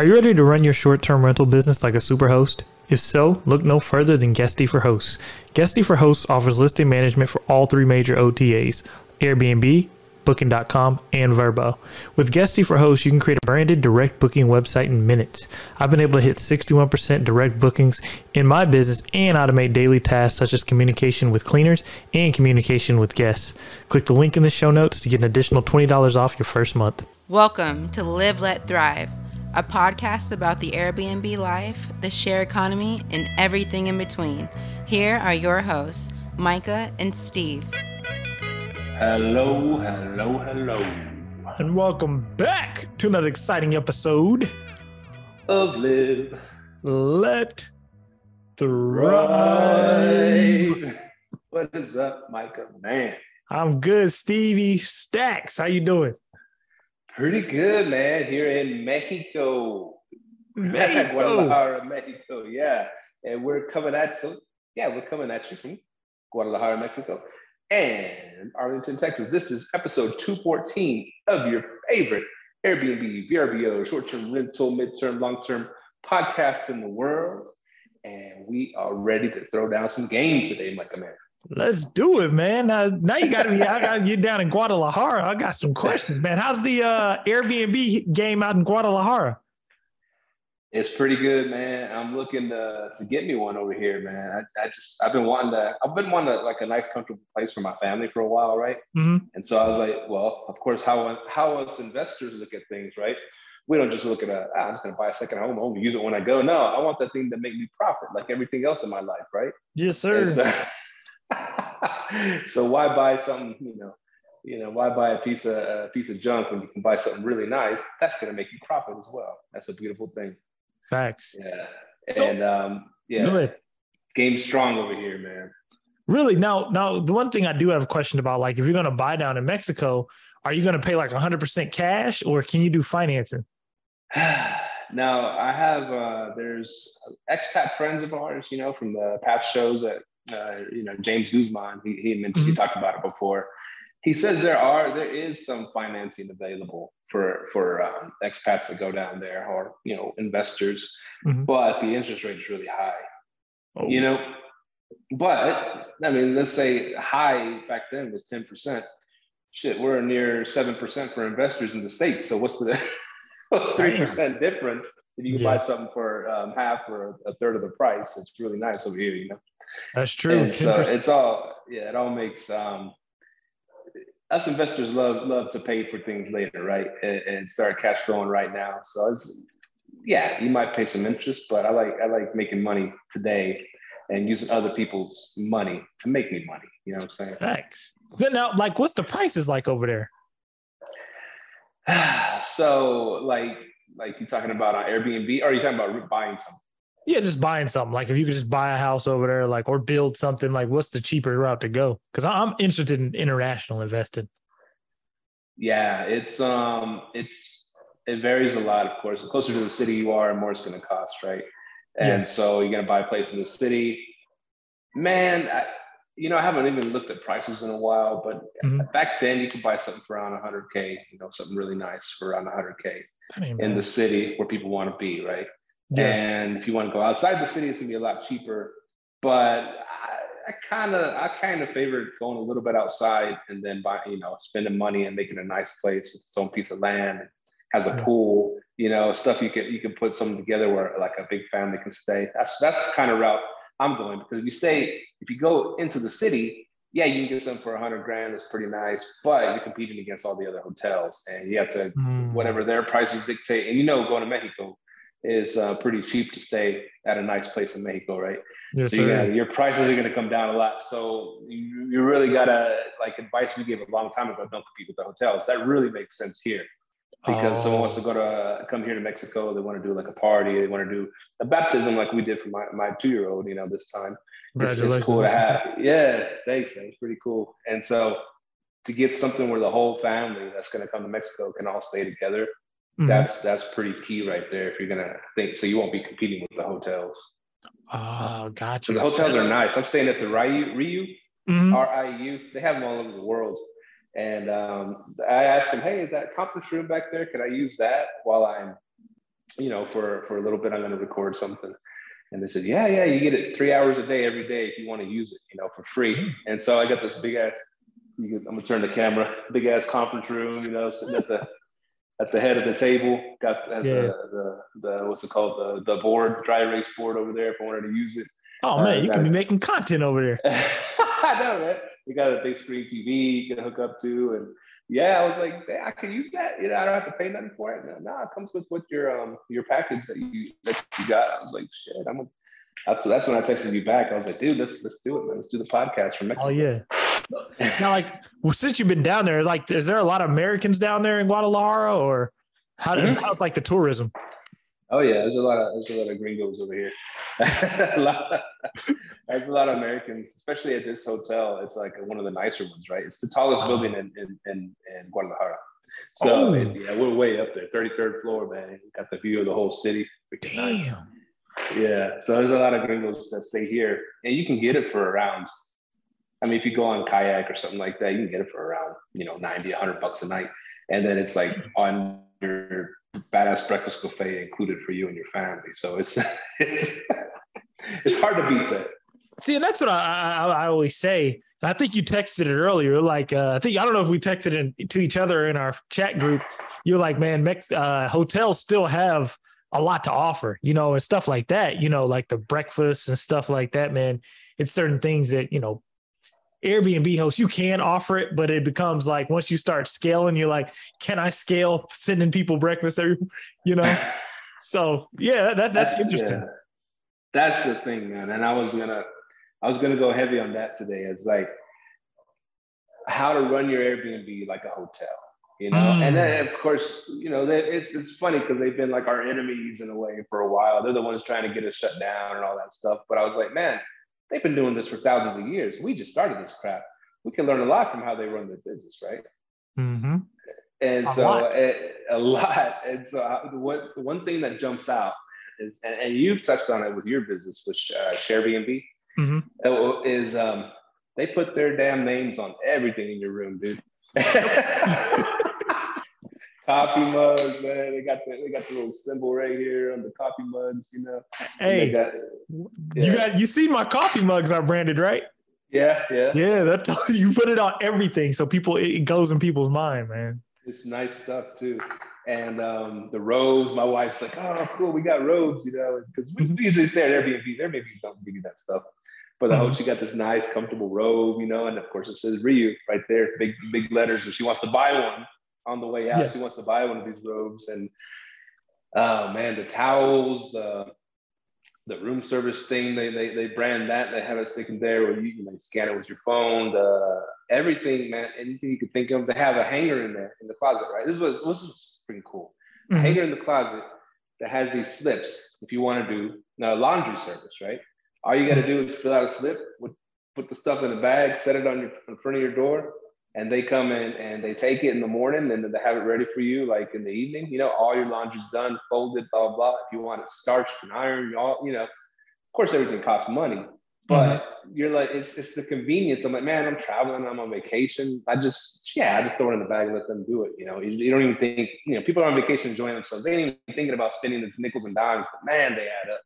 Are you ready to run your short term rental business like a superhost? If so, look no further than Guesty for Hosts. Guesty for Hosts offers listing management for all three major OTAs Airbnb, Booking.com, and VRBO. With Guesty for Hosts, you can create a branded direct booking website in minutes. I've been able to hit 61% direct bookings in my business and automate daily tasks such as communication with cleaners and communication with guests. Click the link in the show notes to get an additional $20 off your first month. Welcome to Live, Let, Thrive a podcast about the Airbnb life, the share economy, and everything in between. Here are your hosts, Micah and Steve. Hello, hello, hello. And welcome back to another exciting episode of Live, Let, Thrive. What is up, Micah? Man. I'm good, Stevie Stacks. How you doing? Pretty good, man. Here in Mexico. Mexico. Guadalajara, Mexico. Yeah. And we're coming at you. Yeah, we're coming at you from Guadalajara, Mexico and Arlington, Texas. This is episode 214 of your favorite Airbnb, VRBO, short term rental, midterm, long term podcast in the world. And we are ready to throw down some games today, Micah Man. Let's do it, man. Uh, now you got to be. I got to get down in Guadalajara. I got some questions, man. How's the uh, Airbnb game out in Guadalajara? It's pretty good, man. I'm looking to, to get me one over here, man. I, I just I've been wanting to. I've been wanting to, like a nice, comfortable place for my family for a while, right? Mm-hmm. And so I was like, well, of course, how how us investors look at things, right? We don't just look at a. Ah, I'm just gonna buy a second home. I'm gonna use it when I go. No, I want that thing to make me profit, like everything else in my life, right? Yes, sir. so why buy something, you know, you know, why buy a piece of a piece of junk when you can buy something really nice? That's gonna make you profit as well. That's a beautiful thing. Facts. Yeah. So, and um, yeah. Go ahead. Game strong over here, man. Really? Now, now the one thing I do have a question about, like if you're gonna buy down in Mexico, are you gonna pay like 100 percent cash or can you do financing? now I have uh there's expat friends of ours, you know, from the past shows that uh, you know, James Guzman, he, he mentioned, mm-hmm. he talked about it before. He says there are, there is some financing available for, for um, expats that go down there or, you know, investors, mm-hmm. but the interest rate is really high, oh. you know, but I mean, let's say high back then was 10%. Shit, we're near 7% for investors in the States. So what's the, what's 3% difference if you can yeah. buy something for um, half or a third of the price? It's really nice over here, you know? That's true. And so it's all yeah, it all makes um us investors love love to pay for things later, right? And, and, start cash flowing right now. So it's yeah, you might pay some interest, but I like I like making money today and using other people's money to make me money. You know what I'm saying? Thanks. Then now, like, what's the prices like over there? so, like, like you talking about on Airbnb, or are you talking about buying something? Yeah, just buying something. Like if you could just buy a house over there, like or build something, like what's the cheaper route to go? Because I'm interested in international investing. Yeah, it's um it's it varies a lot, of course. The closer to the city you are, the more it's gonna cost, right? And yeah. so you're gonna buy a place in the city. Man, I, you know, I haven't even looked at prices in a while, but mm-hmm. back then you could buy something for around 100k. You know, something really nice for around 100k in the city where people want to be, right? Yeah. And if you want to go outside the city, it's gonna be a lot cheaper. But I kind of I kind of favor going a little bit outside and then buy, you know, spending money and making a nice place with its own piece of land, has a pool, you know, stuff you can you can put something together where like a big family can stay. That's that's the kind of route I'm going because if you stay, if you go into the city, yeah, you can get something for a hundred grand. It's pretty nice, but you're competing against all the other hotels, and you have to mm. whatever their prices dictate. And you know, going to Mexico, is uh, pretty cheap to stay at a nice place in Mexico, right? Yes, so you gotta, your prices are going to come down a lot. So you, you really got to, like advice we gave a long time ago, don't compete with the hotels. That really makes sense here because oh. someone wants to go to come here to Mexico. They want to do like a party. They want to do a baptism like we did for my, my two-year-old, you know, this time. It's, it's cool to have. Yeah, thanks, man. It's pretty cool. And so to get something where the whole family that's going to come to Mexico can all stay together Mm-hmm. That's that's pretty key right there. If you're gonna think, so you won't be competing with the hotels. Oh, gotcha. The hotels are nice. I'm staying at the Riu, Riu, mm-hmm. R-I-U. They have them all over the world. And um, I asked them, hey, is that conference room back there? Can I use that while I'm you know, for for a little bit, I'm going to record something. And they said, yeah, yeah, you get it three hours a day every day if you want to use it, you know, for free. Hmm. And so I got this big ass. I'm gonna turn the camera, big ass conference room, you know, sitting at the at the head of the table. Got yeah. the, the, the what's it called the the board, dry erase board over there if I wanted to use it. Oh man, uh, you can be making content over there. I know, man. You got a big screen TV you can hook up to, and yeah, I was like, I can use that. You know, I don't have to pay nothing for it. No, no, it comes with what your um your package that you that you got. I was like, shit, I'm. A, that's that's when I texted you back. I was like, dude, let's let's do it, man. Let's do the podcast from Mexico. Oh yeah. Now, like, well, since you've been down there, like, is there a lot of Americans down there in Guadalajara, or how mm-hmm. how's like the tourism? Oh yeah, there's a lot of there's a lot of gringos over here. a lot of, there's a lot of Americans, especially at this hotel. It's like one of the nicer ones, right? It's the tallest building in in, in, in Guadalajara. So oh. it, yeah, we're way up there, 33rd floor, man. Got the view of the whole city. Damn. Nice. Yeah. So there's a lot of gringos that stay here, and you can get it for around. I mean, if you go on kayak or something like that, you can get it for around, you know, 90, 100 bucks a night. And then it's like on your badass breakfast buffet included for you and your family. So it's it's it's hard to beat that. See, and that's what I, I, I always say. I think you texted it earlier. Like, uh, I think I don't know if we texted it to each other in our chat group. You're like, man, uh, hotels still have a lot to offer, you know, and stuff like that. You know, like the breakfast and stuff like that. Man, it's certain things that you know Airbnb hosts, you can offer it, but it becomes like once you start scaling, you're like, can I scale sending people breakfast every, you know? so yeah, that, that's, that's interesting. Yeah. That's the thing, man. And I was gonna, I was gonna go heavy on that today. It's like how to run your Airbnb like a hotel, you know. Mm. And then of course, you know, they, it's it's funny because they've been like our enemies in a way for a while. They're the ones trying to get us shut down and all that stuff. But I was like, man, They've been doing this for thousands of years. We just started this crap. We can learn a lot from how they run their business, right? Mm-hmm. And a so lot. It, eh, a lot. And so I, what the one thing that jumps out is, and, and you've touched on it with your business with uh, Sharebnb, mm-hmm. is um, they put their damn names on everything in your room, dude. coffee mugs, man. They got the they got the little symbol right here on the coffee mugs, you know. Hey, got, yeah. you got you see my coffee mugs are branded, right? Yeah, yeah. Yeah, that's you put it on everything, so people it goes in people's mind, man. It's nice stuff too. And um, the robes, my wife's like, oh, cool, we got robes, you know, because we, we, usually stay at Airbnb. Airbnb don't give you that stuff. But I hope she got this nice, comfortable robe, you know, and of course it says Riu right there, big, big letters. If she wants to buy one, on the way out. Yeah. She wants to buy one of these robes, and oh man, the towels, the the room service thing, they they, they brand that. They have it sticking there where you, you know, scan it with your phone. The everything, man, anything you could think of. They have a hanger in there in the closet, right? This was this was pretty cool. Mm-hmm. A hanger in the closet that has these slips. If you want to do now laundry service, right? All you got to do is fill out a slip, with, put the stuff in a bag, set it on your in front of your door, and they come in and they take it in the morning and then they have it ready for you like in the evening. You know all your laundry's done folded blah blah, blah. if you want it starched and ironed all you know of course everything costs money. But mm-hmm. you're like it's, it's the convenience. I'm like man i'm traveling i'm on vacation. I just yeah i just throw it in the bag and let them do it you know. You, you don't even think you know people are on vacation enjoying themselves. They ain't even thinking about spending the nickels and dimes but man they add up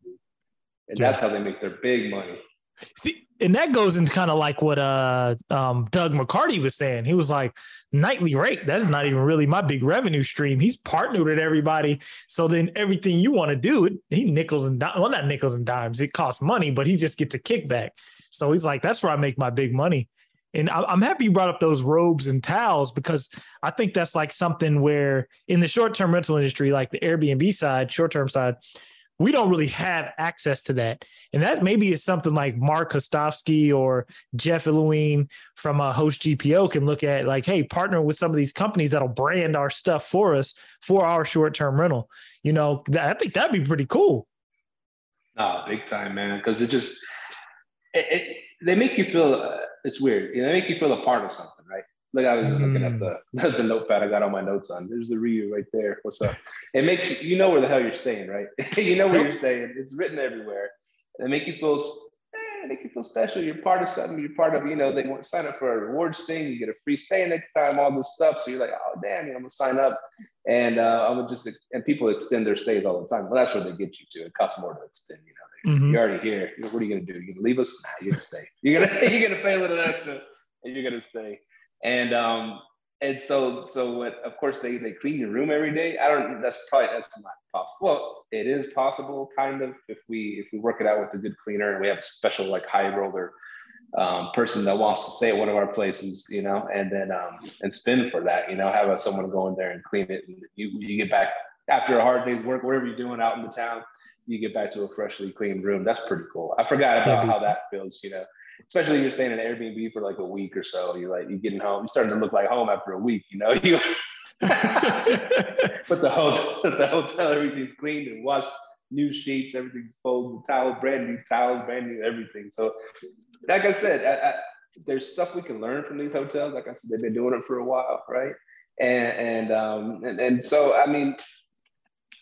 and yeah. that's how they make their big money See, and that goes into kind of like what uh um Doug McCarty was saying. He was like, nightly rate, that is not even really my big revenue stream. He's partnered with everybody. So then everything you want to do, he nickels and dimes. Well, not nickels and dimes. It costs money, but he just gets a kickback. So he's like, that's where I make my big money. And I'm happy you brought up those robes and towels because I think that's like something where in the short term rental industry, like the Airbnb side, short term side, we don't really have access to that. And that maybe is something like Mark Kostovsky or Jeff Illuine from a uh, Host GPO can look at like, hey, partner with some of these companies that'll brand our stuff for us for our short term rental. You know, I think that'd be pretty cool. Ah, big time, man. Because it just, it, it, they make you feel, uh, it's weird. You know, they make you feel a part of something? Look, I was just looking at the mm. the notepad I got all my notes on. There's the Riu right there. What's up? It makes you you know where the hell you're staying, right? you know where you're staying. It's written everywhere. They make you feel man, make you feel special. You're part of something. You're part of, you know, they want to sign up for a rewards thing. You get a free stay next time, all this stuff. So you're like, oh, damn, I'm going to sign up. And uh, I'm just, and people extend their stays all the time. Well, that's where they get you to. It costs more to extend, you know. Mm-hmm. You're already here. What are you going to do? You're going to leave us? Nah, you're going to stay. You're to, you're going to pay a little extra and you're going to stay. And, um, and so, so what, of course, they, they clean your room every day. I don't, that's probably, that's not possible. Well, it is possible kind of if we, if we work it out with a good cleaner and we have a special like high roller um, person that wants to stay at one of our places, you know, and then, um, and spend for that, you know, have a, someone go in there and clean it. And you, you get back after a hard day's work, whatever you're doing out in the town, you get back to a freshly cleaned room. That's pretty cool. I forgot about how that feels, you know especially you're staying in an Airbnb for like a week or so. You're like, you're getting home, you're starting to look like home after a week, you know? You but the hotel, the hotel, everything's cleaned and washed, new sheets, everything's folded, the towels, brand new towels, brand new everything. So, like I said, I, I, there's stuff we can learn from these hotels. Like I said, they've been doing it for a while, right? And and um and, and so I mean,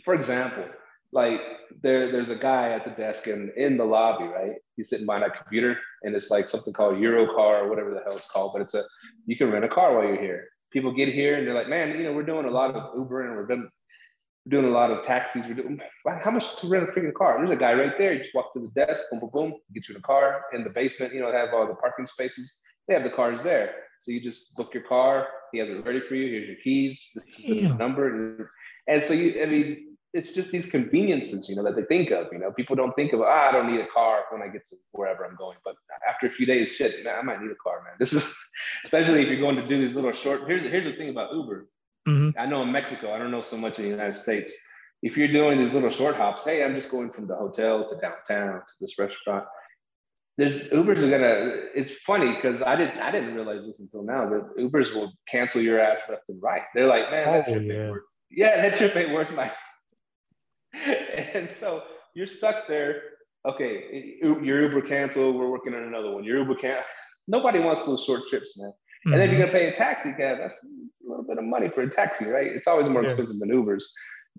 for example, like there, there's a guy at the desk in, in the lobby, right? He's sitting behind a computer and it's like something called Eurocar or whatever the hell it's called, but it's a, you can rent a car while you're here. People get here and they're like, man, you know, we're doing a lot of Uber and we're doing, doing a lot of taxis. We're doing, how much to rent a freaking car? There's a guy right there. You just walk to the desk, boom, boom, boom, get you in a car in the basement, you know, they have all the parking spaces. They have the cars there. So you just book your car. He has it ready for you. Here's your keys. This is the number. And so you, I mean, it's just these conveniences, you know, that they think of. You know, people don't think of, ah, I don't need a car when I get to wherever I'm going. But after a few days, shit, man, I might need a car, man. This is especially if you're going to do these little short. Here's here's the thing about Uber. Mm-hmm. I know in Mexico, I don't know so much in the United States. If you're doing these little short hops, hey, I'm just going from the hotel to downtown to this restaurant. There's Ubers are gonna. It's funny because I didn't I didn't realize this until now that Ubers will cancel your ass left and right. They're like, man, that oh, trip yeah. ain't worth. Yeah, that trip ain't worth my and so you're stuck there. Okay, your Uber canceled. We're working on another one. Your Uber can't. Nobody wants those short trips, man. Mm-hmm. And then you're gonna pay a taxi cab. That's a little bit of money for a taxi, right? It's always more yeah. expensive than Ubers.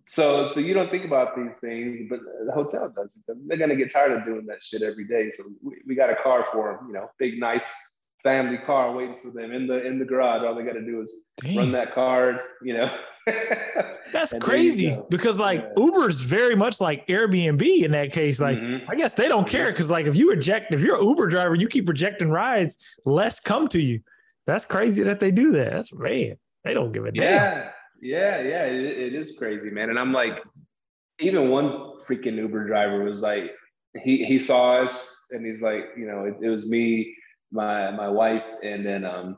So, so you don't think about these things, but the hotel does it. They're gonna get tired of doing that shit every day. So we, we got a car for them, you know, big, nice family car waiting for them in the in the garage. All they got to do is Dang. run that card, you know. That's crazy because like yeah. Uber's very much like Airbnb in that case. Like mm-hmm. I guess they don't care because like if you reject if you're an Uber driver, you keep rejecting rides, less come to you. That's crazy that they do that. That's man, they don't give a damn. Yeah, yeah, yeah. It, it is crazy, man. And I'm like, even one freaking Uber driver was like, he he saw us and he's like, you know, it, it was me my my wife and then um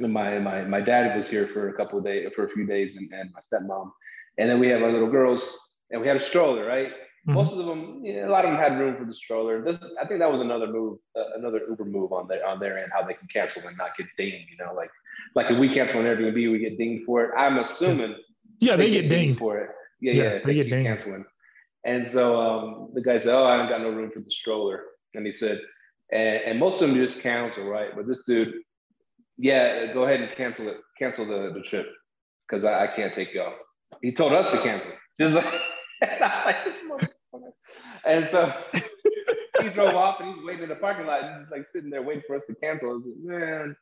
my my my dad was here for a couple of days for a few days and, and my stepmom. And then we have our little girls and we had a stroller right? Mm-hmm. most of them a lot of them had room for the stroller. This i think that was another move uh, another uber move on their on their end how they can cancel and not get dinged you know like like if we cancel an airbnb we get dinged for it. I'm assuming yeah they, they get, get dinged. for it. Yeah yeah, yeah they, they get dinged. canceling. And so um, the guy said oh i haven't got no room for the stroller. And he said and, and most of them just cancel, right? But this dude, yeah, go ahead and cancel it, cancel the, the trip because I, I, can't take y'all. He told us to cancel. Just like, and so he drove off and he's waiting in the parking lot, he's just like sitting there waiting for us to cancel. Like, man.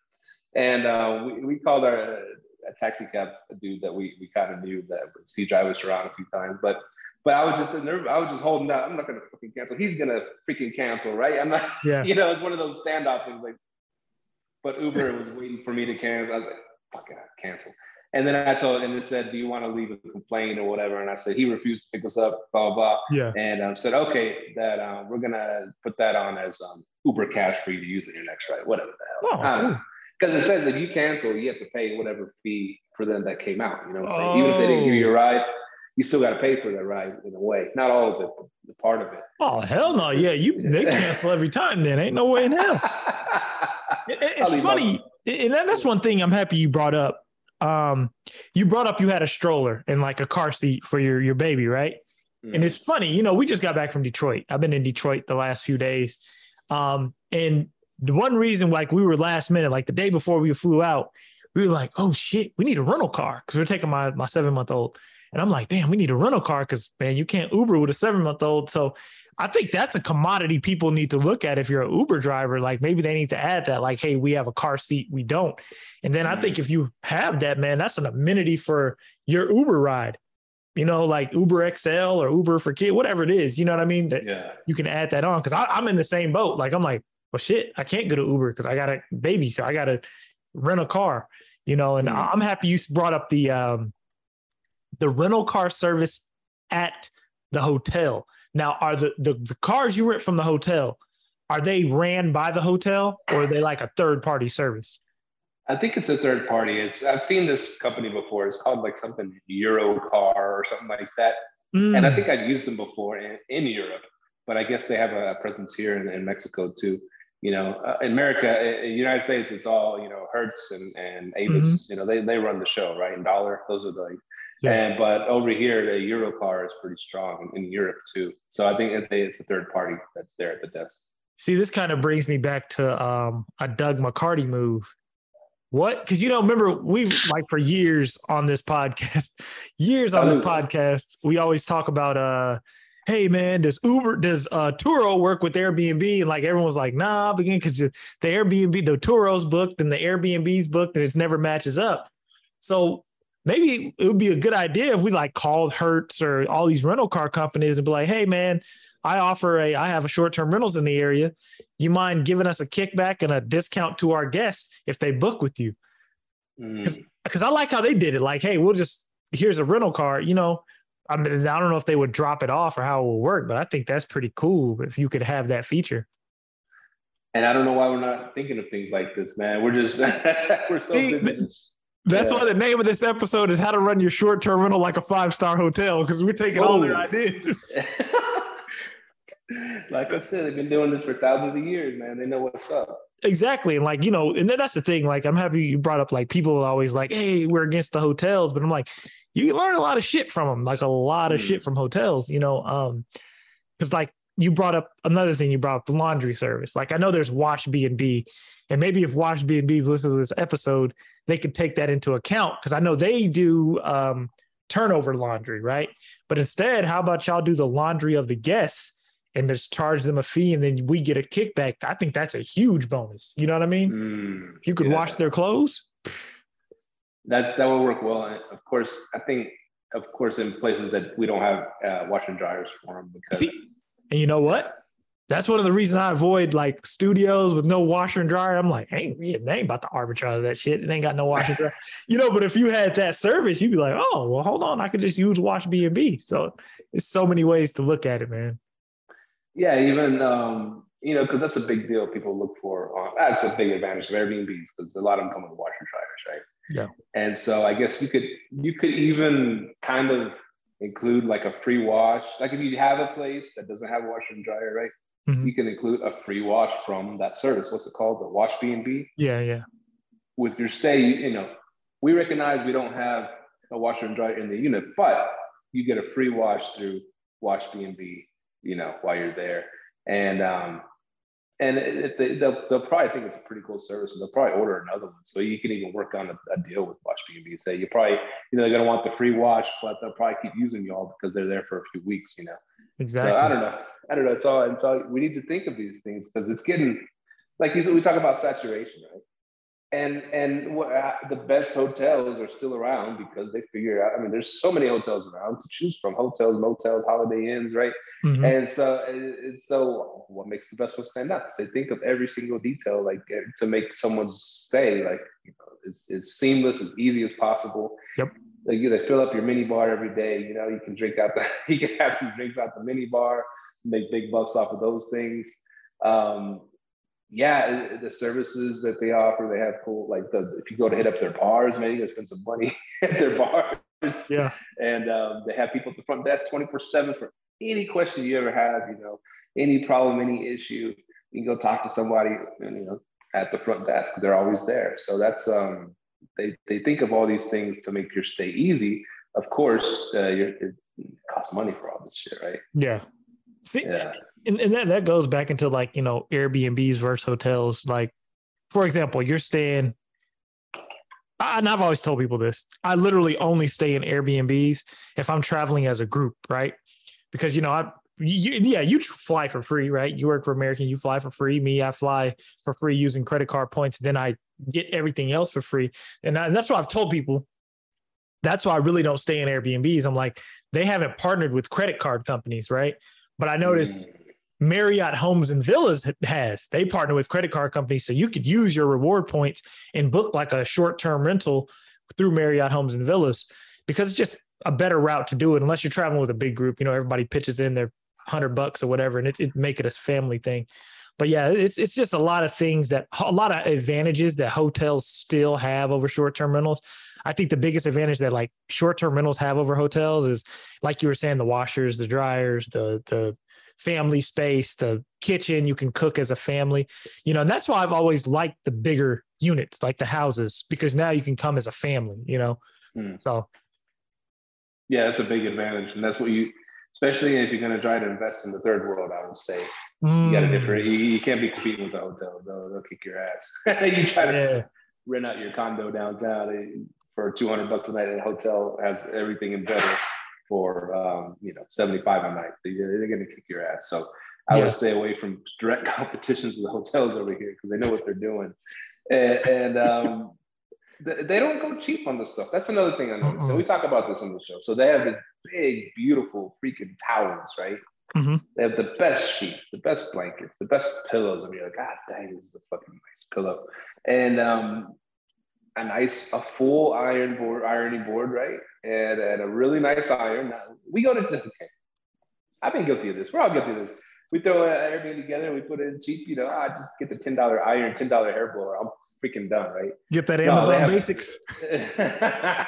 And uh, we, we called our a taxi cab dude that we, we kind of knew that he drive us around a few times, but but I was just nervous. I was just holding out. I'm not gonna fucking cancel. He's gonna freaking cancel, right? I'm not. Yeah. You know, it's one of those standoffs. It was like, but Uber was waiting for me to cancel. I was like, fuck it, cancel. And then I told, and it said, "Do you want to leave a complaint or whatever?" And I said he refused to pick us up, blah blah. Yeah. And um, said, "Okay, that um, we're gonna put that on as um, Uber cash for you to use in your next ride, whatever the hell." Oh, cool. Because it says if you cancel, you have to pay whatever fee for them that came out. You know what I'm saying? Oh. Even if they didn't give you a ride, you still got to pay for that ride in a way. Not all of it, the part of it. Oh hell no! Yeah, you they cancel every time. Then ain't no way in hell. it, it's funny, and that's one thing I'm happy you brought up. Um, you brought up you had a stroller and like a car seat for your your baby, right? Mm-hmm. And it's funny, you know, we just got back from Detroit. I've been in Detroit the last few days, um, and the one reason like we were last minute, like the day before we flew out, we were like, oh shit, we need a rental car because we're taking my my seven month old. And I'm like, damn, we need a rental car because man, you can't Uber with a seven month old. So I think that's a commodity people need to look at if you're an Uber driver. Like maybe they need to add that, like, hey, we have a car seat, we don't. And then I think if you have that, man, that's an amenity for your Uber ride. You know, like Uber XL or Uber for kid, whatever it is. You know what I mean? That Yeah. you can add that on because I'm in the same boat. Like I'm like, well, shit, I can't go to Uber because I got a baby, so I got to rent a car. You know, and Mhm. I'm happy you brought up the um the rental car service at the hotel. Now, are the, the the cars you rent from the hotel are they ran by the hotel or are they like a third party service? I think it's a third party. It's I've seen this company before. It's called like something Euro Car or something like that. And I Mm, think I'd used them before in, in Europe, but I guess they have a presence here in, in Mexico too. You know, uh, in America, in the United States, it's all you know, Hertz and and Avis. You know, they they run the show, right? And Dollar, those are the like. Yeah. And but over here, the Eurocar is pretty strong in, Europe too. So I think it's a third party that's there at the desk. See, this kind of brings me back to um, a Doug McCarty move. What? Because you know, remember we've like for years on this podcast, years on this podcast, we always talk about uh, hey man, does Uber does uh Turo work with Airbnb? And like everyone's like, nah, begin because the Airbnb, the Turo's booked and the Airbnb's booked, and it's never matches up. So maybe it would be a good idea if we like called Hertz or all these rental car companies and be like, hey man, I offer a I have a short-term rentals in the area. You mind giving us a kickback and a discount to our guests if they book with you? Mm. Because I like how they did it. Like, hey, we'll just here's a rental car. You know, I mean, I don't know if they would drop it off or how it will work, but I think that's pretty cool if you could have that feature. And I don't know why we're not thinking of things like this, man. We're just we're so busy. That's Yeah. why the name of this episode is how to run your short-term rental like a five-star hotel because we're taking all their ideas. like I said, they've been doing this for thousands of years, man. They know what's up. Exactly. And like, you know, and then that's the thing. Like, I'm happy you brought up like people are always like, hey, we're against the hotels. But I'm like, you can learn a lot of shit from them, like a lot of Mm. shit from hotels, you know. Um, because like you brought up another thing, you brought up the laundry service. Like I know there's Wash B and B, and maybe if Wash B and B's listen to this episode, they could take that into account because I know they do um turnover laundry, right? But instead, how about y'all do the laundry of the guests? And just charge them a fee, and then we get a kickback. I think that's a huge bonus. You know what I mean? Mm, If you could yeah. wash their clothes, That's that will work well. And of course, I think, of course, in places that we don't have uh, washer and dryers for them because See, and you know what? That's one of the reasons I avoid like studios with no washer and dryer. I'm like, hey, they ain't about to arbitrage that shit. It ain't got no washer and dryer. You know, but if you had that service, you'd be like, oh, well, hold on, I could just use Wash B and B. So it's so many ways to look at it, man. yeah, even um, you know, because that's a big deal. People look for. Uh, that's a big advantage of Airbnbs because a lot of them come with washer and dryers, right? Yeah. And so I guess you could you could even kind of include like a free wash. Like if you have a place that doesn't have a washer and dryer, right? Mhm. You can include a free wash from that service. What's it called? The Wash B and B. Yeah, yeah. With your stay, you, you know, we recognize we don't have a washer and dryer in the unit, but you get a free wash through Wash B and B. You know, while you're there, and um, and it, it- they, they'll, they'll probably think it's a pretty cool service, and they'll probably order another one. So you can even work on a, a deal with Wash B and B. Say you probably, you know, they're gonna want the free watch, but they'll probably keep using y'all because they're there for a few weeks. You know. Exactly. So I don't know. I don't know. It's all. It's all. We need to think of these things because it's getting like you said. We talk about saturation, right? And and what, uh, the best hotels are still around because they figure out. I mean, there's so many hotels around to choose from: hotels, motels, Holiday Inns, right? Mhm. And so, it's so what makes the best one stand out? They think of every single detail, like uh, to make someone's stay like you know, as, as seamless, as easy as possible. Yep. Like you, they fill up your mini bar every day. You know, you can drink out the, you can have some drinks out the mini bar, make big bucks off of those things. Um, yeah, the services that they offer, they have cool. Like the if you go to hit up their bars, maybe you can spend some money at their bars. Yeah. And um, they have people at the front desk 24 7 for any question you ever have, you know, any problem, any issue. You can go talk to somebody, and, you know, at the front desk. They're always there. So that's, um, they, they think of all these things to make your stay easy. Of course, uh, you're, it costs money for all this shit, right? Yeah. See, Yeah. And, and that, that goes back into like you know airbnbs versus hotels like for example you're staying I- and i've always told people this i literally only stay in airbnbs if i'm traveling as a group right because you know i you, yeah, you fly for free, right? You work for American, you fly for free. Me, I fly for free using credit card points. Then I get everything else for free. And, I, and that's what I've told people. That's why I really don't stay in Airbnbs. I'm like, they haven't partnered with credit card companies, right? But I notice mm. Marriott Homes and Villas has. They partner with credit card companies, so you could use your reward points and book like a short term rental through Marriott Homes and Villas because it's just a better route to do it. Unless you're traveling with a big group, you know, everybody pitches in their hundred bucks or whatever, and it, it make it a family thing. But yeah, it's it's just a lot of things that a lot of advantages that hotels still have over short term rentals. I think the biggest advantage that like short term rentals have over hotels is like you were saying, the washers, the dryers, the the family space, the kitchen, you can cook as a family. You know, and that's why I've always liked the bigger units, like the houses, because now you can come as a family, you know. Mm. So yeah, that's a big advantage. And that's what you especially if you're going to try to invest in the third world, I would say mm. you got a different. You, you, can't be competing with the hotel; they'll, they'll kick your ass. you try to yeah. rent out your condo downtown eh, for 200 bucks a night, and a hotel has everything in better for um, you know 75 a night. They're going to kick your ass. So I yeah. would stay away from direct competitions with hotels over here because they know what they're doing, and, and um, they don't go cheap on this stuff. That's another thing I noticed. So we talk about this on the show. So they have this big, beautiful freaking towels, right? Mm-hmm. They have the best sheets, the best blankets, the best pillows. I mean, like, God dang, this is a fucking nice pillow. And um, a nice, a full iron board, ironing board, right? And, and a really nice iron. Now, we go to, okay, I've been guilty of this. We're all guilty of this. We throw everything together, we put it in cheap, you know, I just get the $10 iron, $10 hair blower. I'm freaking done, right? Get that Amazon no, have... basics. yeah,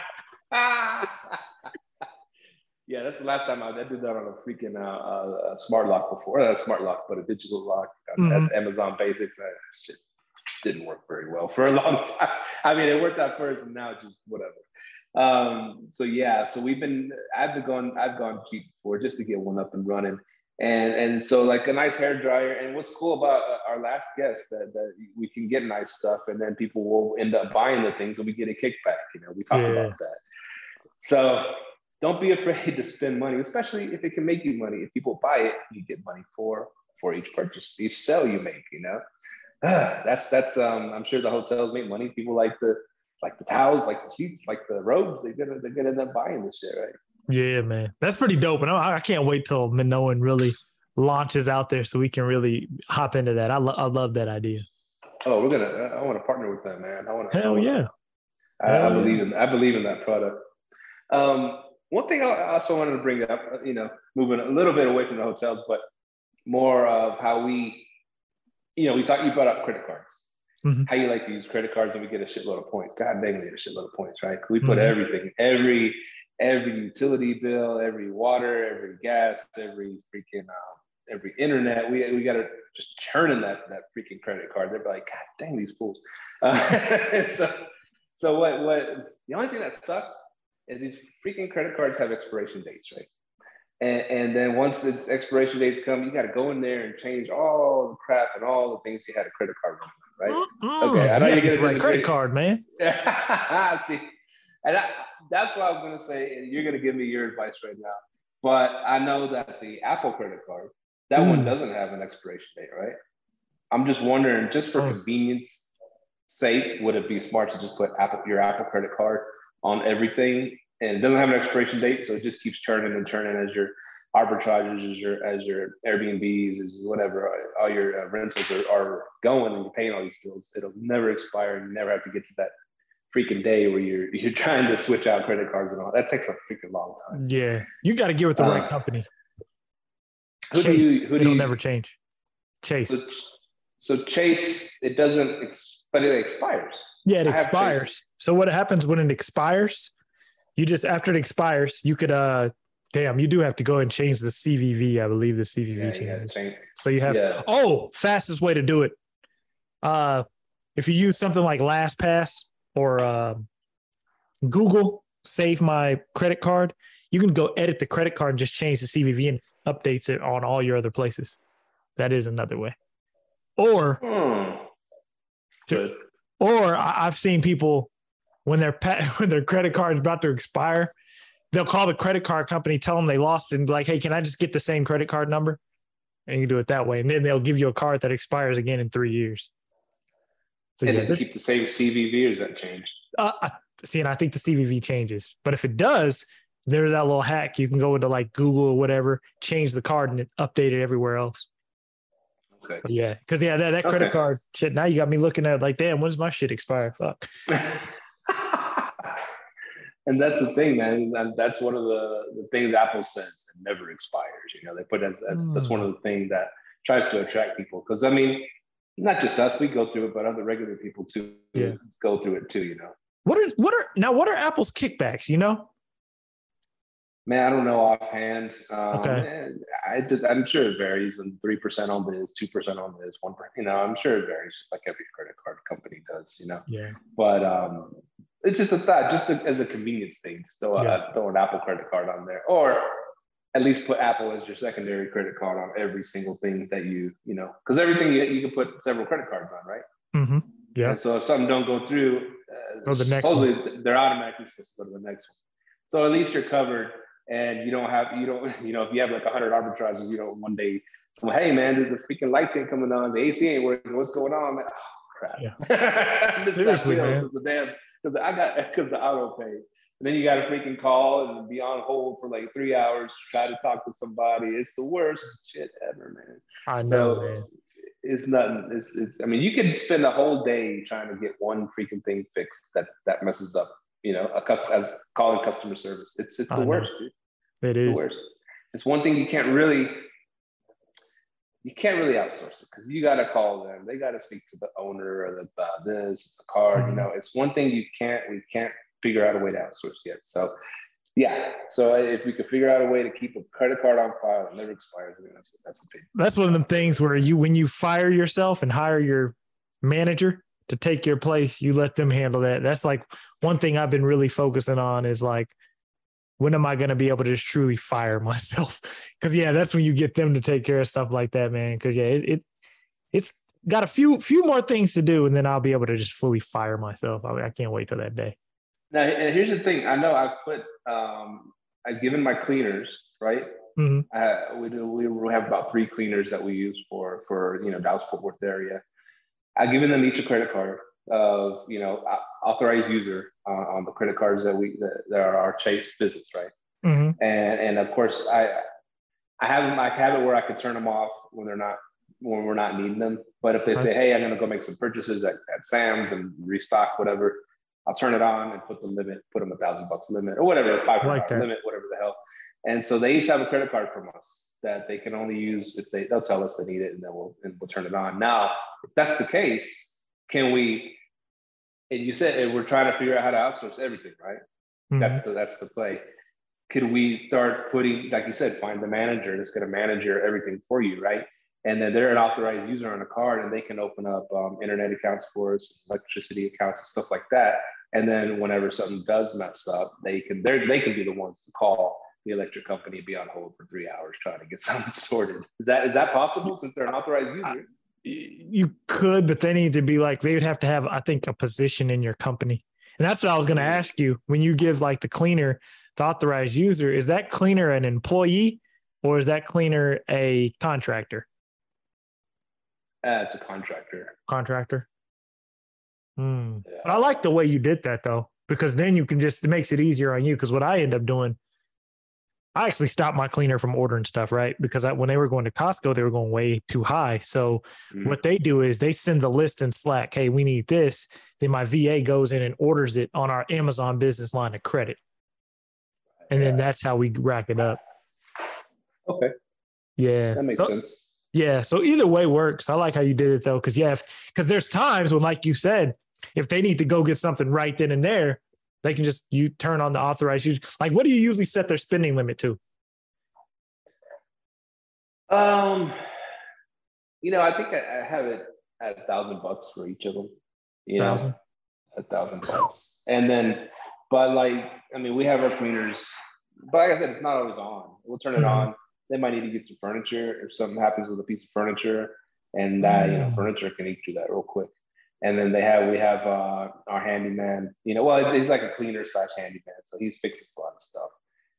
that's the last time I, I did that on a freaking uh, uh, smart lock before. Not a smart lock, but a digital lock. Mm-hmm. That's Amazon basics. That shit didn't work very well for a long time. I mean, it worked out first, and now just whatever. Um, so yeah, so we've been I've been gone I've gone cheap before just to get one up and running and and so like a nice hair dryer and what's cool about uh, our last guest that, that we can get nice stuff and then people will end up buying the things and we get a kickback you know we talk yeah. about that so don't be afraid to spend money especially if it can make you money if people buy it you get money for for each purchase each sale you make you know ah, that's that's um i'm sure the hotels make money people like the like the towels like the sheets like the robes they're gonna they're gonna end up buying this shit right yeah, man, that's pretty dope, and I, I can't wait till Minoan really launches out there so we can really hop into that. I, lo- I love that idea. Oh, we're gonna. I want to partner with them, man. I want to. Hell I wanna, yeah. I, Hell I believe in. I believe in that product. Um, one thing I also wanted to bring up, you know, moving a little bit away from the hotels, but more of how we, you know, we talked. You brought up credit cards. Mm-hmm. How you like to use credit cards and we get a shitload of points. God dang, we get a shitload of points, right? We put mm-hmm. everything, every every utility bill, every water, every gas, every freaking uh, every internet. We we got to just churn in that that freaking credit card. They're like, God dang these fools. Uh, so so what what the only thing that sucks is these freaking credit cards have expiration dates, right? And, and then once its expiration dates come, you got to go in there and change all the crap and all the things you had a credit card on, right? Mm-hmm. Okay, I know you get a right credit card, man. See, and I, that's what I was going to say. And you're going to give me your advice right now. But I know that the Apple credit card, that mm. one doesn't have an expiration date, right? I'm just wondering, just for oh. convenience sake, would it be smart to just put Apple your Apple credit card on everything and it doesn't have an expiration date, so it just keeps churning and churning as your arbitrages, as your as your Airbnbs, as whatever all your uh, rentals are, are going, and you're paying all these bills. It'll never expire. You never have to get to that freaking day where you're you're trying to switch out credit cards and all. That takes a freaking long time. Yeah, you got to get with the uh, right company. Who Chase, do you? Who do it'll you, never change. Chase. So, so, Chase, it doesn't, ex, but it expires. Yeah, it I expires. So what happens when it expires? You just after it expires, you could uh damn, you do have to go and change the CVV. I believe the CVV yeah, changes. So you have yeah. oh, fastest way to do it. Uh, if you use something like LastPass, or uh, Google save my credit card, you can go edit the credit card and just change the CVV and updates it on all your other places. That is another way. Or, hmm. to, or I've seen people when their pet, when their credit card is about to expire, they'll call the credit card company, tell them they lost, and be like, "Hey, can I just get the same credit card number?" And you do it that way, and then they'll give you a card that expires again in three years. So, and yeah, it keep the same CVV, or does that change? Uh, see, and I think the CVV changes, but if it does, there's that little hack. You can go into like Google or whatever, change the card, and update it everywhere else. Okay. But yeah, because yeah, that, that credit okay. card shit. Now you got me looking at like, damn, when's my shit expire? Fuck. and that's the thing, man. That's one of the, the things Apple says it never expires. You know, they put as, as mm. that's one of the things that tries to attract people. Because I mean, not just us, we go through it, but other regular people too yeah. go through it too. You know. What are what are now? What are Apple's kickbacks? You know. Man, I don't know offhand. Um, okay. I did, I'm sure it varies, and three percent on this, two percent on this, one percent. You know, I'm sure it varies, just like every credit card company does. You know. Yeah. But um, it's just a thought, just to, as a convenience thing, just throw, yeah. throw an Apple credit card on there, or at least put Apple as your secondary credit card on every single thing that you, you know, because everything you, you can put several credit cards on, right? Mm-hmm. Yeah. And so if something don't go through, uh, the next supposedly one. they're automatically supposed to go to the next one. So at least you're covered and you don't have you don't you know if you have like 100 arbitrages you know one day so hey man there's a freaking light ain't coming on. The AC ain't working. What's going on man? Oh crap. Yeah. seriously man. because the damn because I got because the auto pay. And then you got to freaking call and be on hold for like three hours to try to talk to somebody. It's the worst shit ever man. I know so, man. it's nothing. It's, it's I mean you could spend a whole day trying to get one freaking thing fixed that that messes up you know, a cus- as calling customer service. It's it's the worst, dude. It it's is. the worst. It's one thing you can't really you can't really outsource it because you got to call them. They got to speak to the owner or the uh, this the card. Mm-hmm. You know, it's one thing you can't we can't figure out a way to outsource yet. So yeah. So if we could figure out a way to keep a credit card on file that never expires, I mean, that's that's a big. That's one of the things where you when you fire yourself and hire your manager, to take your place, you let them handle that. That's like one thing I've been really focusing on is like, when am I going to be able to just truly fire myself? Because yeah, that's when you get them to take care of stuff like that, man. Because yeah, it, it it's got a few few more things to do, and then I'll be able to just fully fire myself. I, I can't wait till that day. Now, here's the thing. I know I've put um, I've given my cleaners right. Mm-hmm. Uh, we do. We have about three cleaners that we use for for you know Dallas Fort Worth area I've given them each a credit card of you know authorized user uh, on the credit cards that we that, that are our Chase visits, right? Mm-hmm. And and of course I I have them I have it where I could turn them off when they're not when we're not needing them. But if they say, hey, I'm gonna go make some purchases at, at Sam's and restock whatever, I'll turn it on and put the limit, put them a thousand bucks limit or whatever, five hundred like limit, whatever the hell. And so they each have a credit card from us that they can only use if they they'll tell us they need it and then we'll and we'll turn it on. Now, if that's the case, can we? And you said we're trying to figure out how to outsource everything, right? Mm-hmm. That's the, that's the play. Could we start putting, like you said, find the manager that's going to manage everything for you, right? And then they're an authorized user on a card, and they can open up um, internet accounts for us, electricity accounts, and stuff like that. And then whenever something does mess up, they can they they can be the ones to call the electric company be on hold for three hours trying to get something sorted. Is that is that possible since they're an authorized user? You could, but they need to be like they would have to have, I think, a position in your company. And that's what I was going to ask you. When you give like the cleaner the authorized user, is that cleaner an employee or is that cleaner a contractor? Uh, it's a contractor. Contractor. Hmm. Yeah. But I like the way you did that though, because then you can just it makes it easier on you. Because what I end up doing I actually stopped my cleaner from ordering stuff, right? Because I, when they were going to Costco, they were going way too high. So mm-hmm. what they do is they send the list in Slack, hey, we need this. Then my VA goes in and orders it on our Amazon business line of credit. And then that's how we rack it up. Okay. Yeah. That makes so, sense. Yeah. So either way works. I like how you did it though. Cause yeah, because there's times when, like you said, if they need to go get something right then and there, they can just you turn on the authorized use. Like, what do you usually set their spending limit to? Um, you know, I think I, I have it at a thousand bucks for each of them. You thousand. know, a thousand bucks, and then, but like, I mean, we have our cleaners, but like I said, it's not always on. We'll turn it mm-hmm. on. They might need to get some furniture if something happens with a piece of furniture, and that you know, mm. furniture can eat through that real quick. And then they have we have uh, our handyman. You know, well, he's like a cleaner slash handyman, so he fixes a lot of stuff.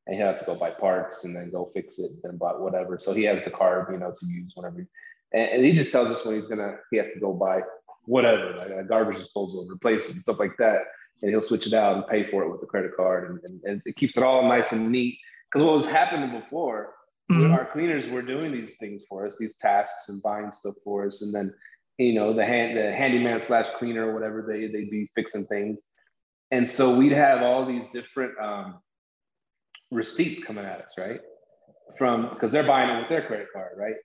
and he'll have to go buy parts and then go fix it and then buy whatever. So he has the card, you know, to use whenever. And, and he just tells us when he's gonna he has to go buy whatever, like a garbage disposal, replace it and stuff like that. And he'll switch it out and pay for it with the credit card, and, and, and it keeps it all nice and neat. Because what was happening before, mm-hmm. our cleaners were doing these things for us, these tasks and buying stuff for us, and then you know the hand the handyman slash cleaner or whatever they they'd be fixing things, and so we'd have all these different um, receipts coming at us, right? From because they're buying it with their credit card, right?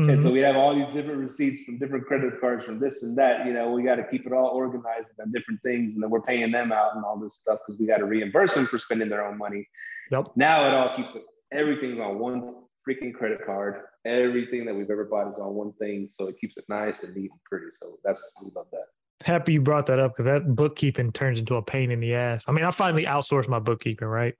Mm-hmm. And so we have all these different receipts from different credit cards from this and that. You know, we got to keep it all organized on different things, and then we're paying them out and all this stuff because we got to reimburse them for spending their own money. Yep. Now it all keeps it. Everything's on one freaking credit card. Everything that we've ever bought is on one thing, so it keeps it nice and neat and pretty. So that's we love that. Happy you brought that up because that bookkeeping turns into a pain in the ass. I mean, I finally outsourced my bookkeeping, right?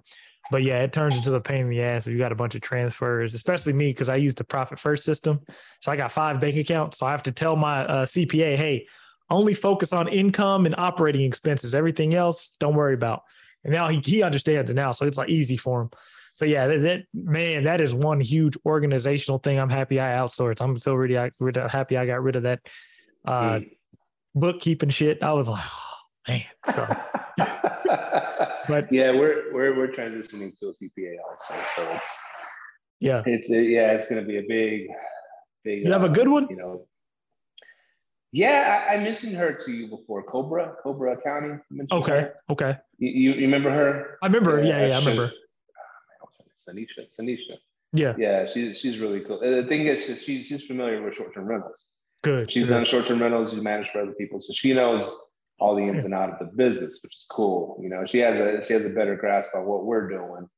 But yeah, it turns into a pain in the ass if you got a bunch of transfers, especially me because I use the profit first system. So I got five bank accounts. So I have to tell my uh, CPA, hey, only focus on income and operating expenses. Everything else, don't worry about. And now he, he understands it now. So it's like easy for him. So yeah, that, that man, that is one huge organizational thing. I'm happy I outsourced. I'm so really happy I got rid of that uh, mm. bookkeeping shit. I was like, oh, man. So but yeah, we're we're we're transitioning to a CPA also, so it's yeah, it's yeah, it's going to be a big, big. You have uh, a good one, you know. Yeah, I, I, mentioned her to you before. Cobra, Cobra County. Okay, her. okay. You, you remember her? I remember. Yeah, yeah, yeah I remember. Sanisha, Sanisha. Yeah, yeah, she's she's really cool. Uh, the thing is, she's she's familiar with short term rentals. Good. She's good. done short term rentals. She's managed for other people, so she knows all the ins and out of the business, which is cool. You know, she has a she has a better grasp on what we're doing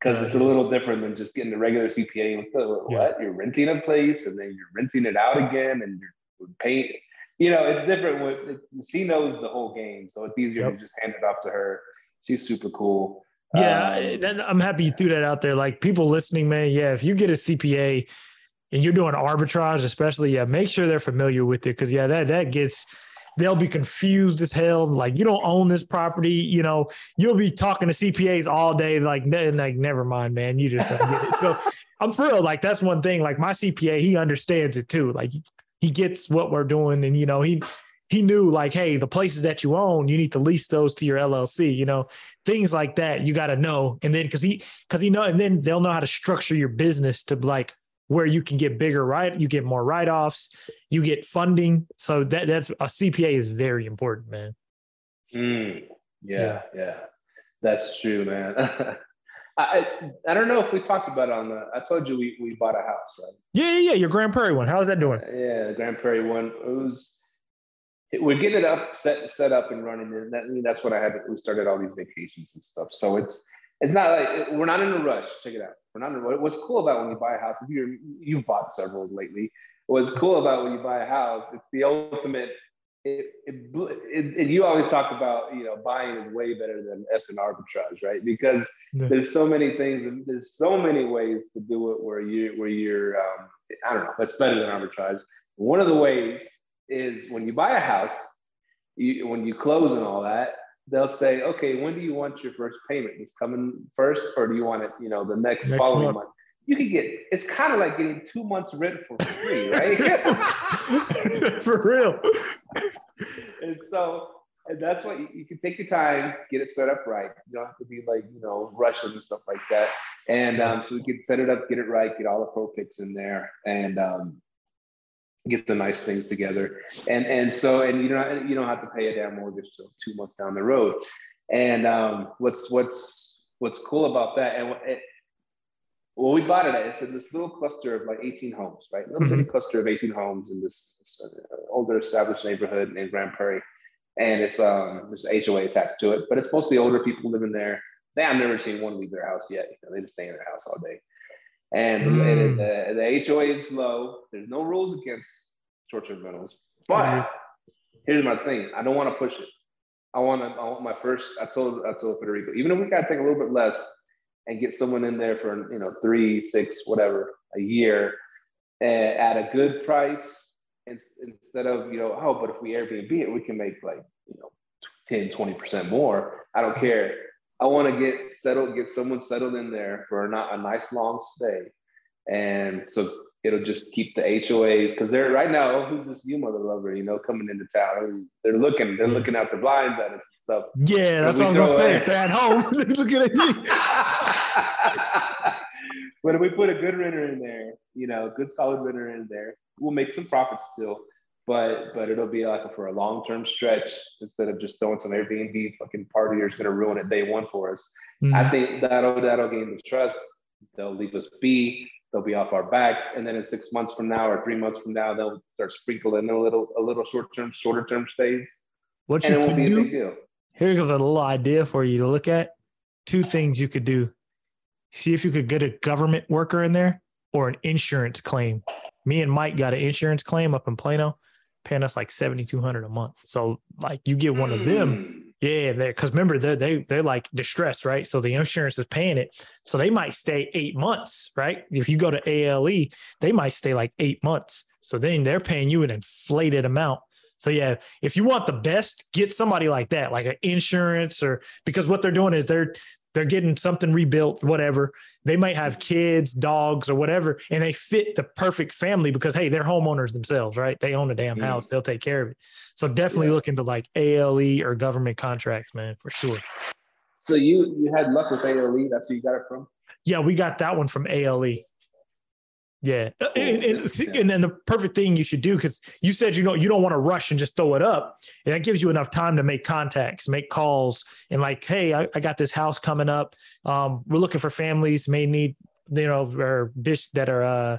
because it's a little different than just getting a regular CPA. What yeah. you're renting a place and then you're renting it out again and you're paying. You know, it's different. With she knows the whole game, so it's easier yep. to just hand it off to her. She's super cool. Yeah, um, I'm happy you threw that out there. Like people listening, man. Yeah, if you get a CPA and you're doing arbitrage, especially, yeah, make sure they're familiar with it because yeah, that that gets they'll be confused as hell. Like, you don't own this property. You know, you'll be talking to CPAs all day. Like, like never mind, man. You just don't get it. So I'm real. Like, that's one thing. Like, my CPA, he understands it too. Like, he gets what we're doing. And, you know, he, he knew like, hey, the places that you own, you need to lease those to your LLC, you know, things like that. You got to know. And then, cause he, cause he know, and then they'll know how to structure your business to like, where you can get bigger right you get more write-offs you get funding so that that's a cpa is very important man mm, yeah, yeah, yeah that's true man I, I don't know if we talked about it on the I told you we, we bought a house, right? Yeah, yeah, yeah. Your Grand Prairie one. How's that doing? Yeah, the Grand Prairie one. It was we're getting it up, set set up and running. And that, I mean, that's what I had. We started all these vacations and stuff. So it's it's not like we're not in a rush. Check it out. We're not in a rush. What's cool about when you buy a house, if you're you've bought several lately, what's cool about when you buy a house, it's the ultimate. It, it, it, you always talk about you know buying is way better than F and arbitrage, right? Because yeah. there's so many things and there's so many ways to do it where you where you're um, I don't know, that's better than arbitrage. One of the ways is when you buy a house, you, when you close and all that, they'll say, okay, when do you want your first payment? Is coming first, or do you want it, you know, the next, next following month? month? You can get it's kind of like getting two months rent for free, right? for real. and so and that's what you, you, can take your time, get it set up right. You don't have to be like, you know, rushing and stuff like that. And um, so we can set it up, get it right, get all the pro picks in there, and um, get the nice things together. And and so and you don't you don't have to pay a damn mortgage till two months down the road. And um, what's what's what's cool about that? And it, well, we bought it. It's in this little cluster of like 18 homes, right? A little mm-hmm. cluster of 18 homes in this, this uh, older established neighborhood in Grand Prairie. And it's um there's HOA attached to it, but it's mostly older people living there. They I've never seen one leave their house yet. You know, they just stay in their house all day. And, mm. the, the, HOA is low. There's no rules against short-term rentals. But here's my thing: I don't want to push it. I want to. I want my first. I told. I told Federico. Even if we got to take a little bit less and get someone in there for you know three, six, whatever a year, at a good price, instead of you know oh, but if we Airbnb it, we can make like you know 10, 20 percent more. I don't care I want to get settled, get someone settled in there for not a nice long stay, and so it'll just keep the HOAs because they're right now. Oh, who's this you mother lover? You know, coming into town. They're looking. They're looking out their blinds at us and stuff. Yeah, that's what I'm gonna say. They're at home looking at you. but if we put a good renter in there, you know, good solid renter in there, we'll make some profit still. But but it'll be like for a long term stretch instead of just throwing some Airbnb fucking partiers gonna ruin it day one for us. Mm-hmm. I think that'll that'll gain the trust. They'll leave us be they'll be off our backs. And then in six months from now or three months from now, they'll start sprinkling a little, a little short term, shorter term stays. What you could do? Here's a little idea for you to look at. Two things you could do. See if you could get a government worker in there or an insurance claim. Me and Mike got an insurance claim up in Plano, paying us like seventy two hundred a month. So like you get one mm. of them hmm. Yeah, because remember they're they they're like distressed, right? So the insurance is paying it, so they might stay eight months, right? If you go to ALE, they might stay like eight months. So then they're paying you an inflated amount. So yeah, if you want the best, get somebody like that, like an insurance or because what they're doing is they're they're getting something rebuilt, whatever. They might have kids, dogs, or whatever, and they fit the perfect family because hey, they're homeowners themselves, right? They own a damn mm-hmm. house, they'll take care of it. So definitely yeah. look into like ALE or government contracts, man, for sure. So you you had luck with ALE. That's where you got it from. Yeah, we got that one from ALE. Yeah. Cool. And, and, and, then the perfect thing you should do, because you said you know you don't want to rush and just throw it up. And that gives you enough time to make contacts, make calls, and like, hey, I, I got this house coming up. Um, we're looking for families may need, you know, or that are uh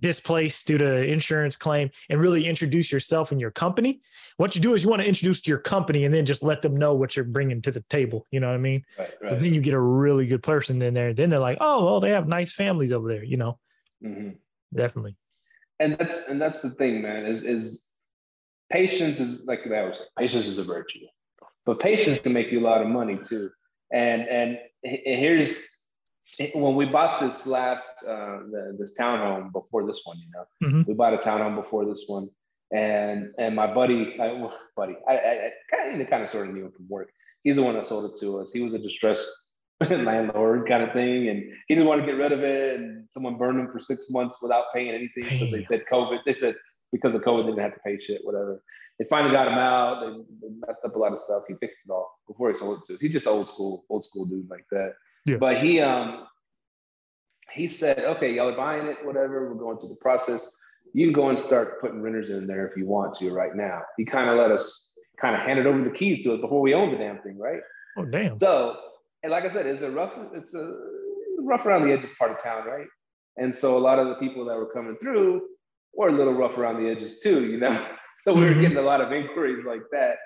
displaced due to insurance claim and really introduce yourself and your company. What you do is you want to introduce to your company and then just let them know what you're bringing to the table. You know what I mean? Right, right. So then you get a really good person in there. Then they're like, oh, well, they have nice families over there, you know? Mm-hmm. Definitely. And that's and that's the thing, man. Is is patience is like that was patience is a virtue, but patience can make you a lot of money too. And and here's when we bought this last uh, the, this townhome before this one, you know, mm-hmm. we bought a townhome before this one, and and my buddy, I, buddy, I, I, I kind of kind of sort of knew him from work. He's the one that sold it to us. He was a distressed landlord kind of thing. And he didn't want to get rid of it. And someone burned him for six months without paying anything. Damn. So they said COVID. They said because of COVID, they didn't have to pay shit, whatever. They finally got him out. They, they messed up a lot of stuff. He fixed it all before he sold it to us. He's just old school, old school dude like that. Yeah. But he um he said, okay, y'all are buying it, whatever. We're going through the process. You can go and start putting renters in there if you want to right now. He kind of let us kind of handed over the keys to us before we owned the damn thing, right? Oh damn. So and like I said, it's a rough, it's a rough around the edges part of town, right? And so a lot of the people that were coming through were a little rough around the edges too, you know. So we were mm-hmm. getting a lot of inquiries like that.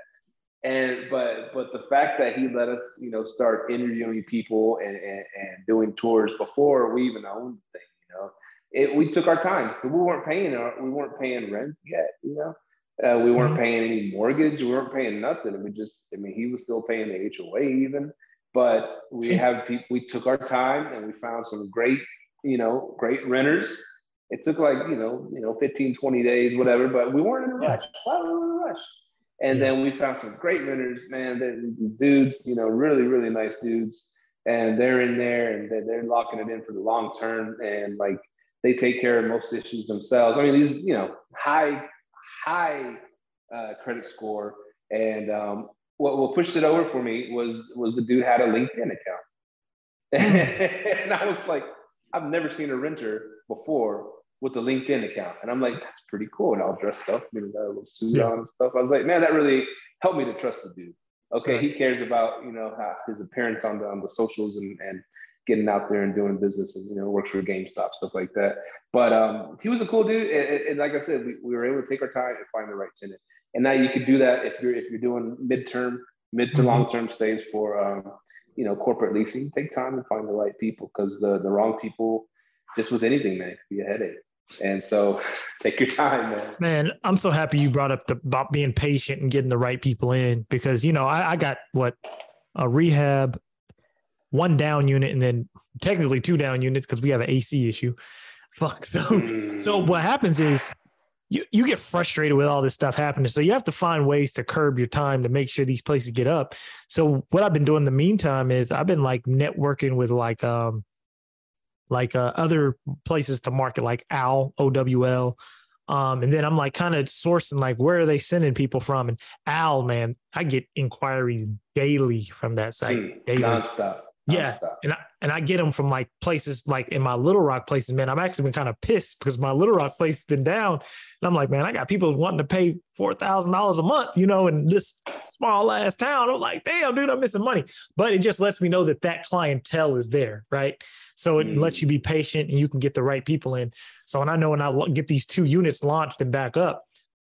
And but but the fact that he let us, you know, start interviewing people and, and, and doing tours before we even owned the thing, you know, it, we took our time. We weren't paying our, we weren't paying rent yet, you know. Uh, we weren't mm-hmm. paying any mortgage. We weren't paying nothing. We just, I mean, he was still paying the HOA even but we have people we took our time and we found some great you know great renters. It took like you know you know 15 20 days whatever but we weren't in a rush. Why were we in a rush? And then we found some great renters man these dudes you know really really nice dudes. And they're in there and they're locking it in for the long term. And like they take care of most issues themselves. I mean these you know high high uh, credit score. And um, what, what pushed it over for me was was the dude had a LinkedIn account. and I was like, I've never seen a renter before with a LinkedIn account. And I'm like, that's pretty cool. And all dressed up, you know, got a little suit yeah. on and stuff. I was like, man, that really helped me to trust the dude. Okay, he cares about, you know, his appearance on the on the socials and and getting out there and doing business and you know works for GameStop stuff like that. But um, he was a cool dude, and, and like I said, we, we were able to take our time and find the right tenant. And now you could do that if you're if you're doing midterm, mid to mm-hmm. long term stays for um, you know corporate leasing. Take time and find the right people because the the wrong people, just with anything, man, could be a headache. And so take your time, man. Man, I'm so happy you brought up the about being patient and getting the right people in because you know I, I got what a rehab, one down unit, and then technically two down units because we have an AC issue. Fuck. So mm. so what happens is you, you get frustrated with all this stuff happening. So you have to find ways to curb your time to make sure these places get up. So what I've been doing in the meantime is I've been like networking with like um like uh, other places to market like OWL, OWL. Um, and then I'm like kind of sourcing like where are they sending people from? And OWL, man, I get inquiries daily from that site. Mm, daily. Nonstop. Yeah, and I, and I get them from like places like in my Little Rock places. Man, I've actually been kind of pissed because my Little Rock place has been down, and I'm like, man, I got people wanting to pay four thousand dollars a month, you know, in this small ass town. I'm like, damn, dude, I'm missing money. But it just lets me know that that clientele is there, right? So it mm. lets you be patient and you can get the right people in. So when I know when I get these two units launched and back up,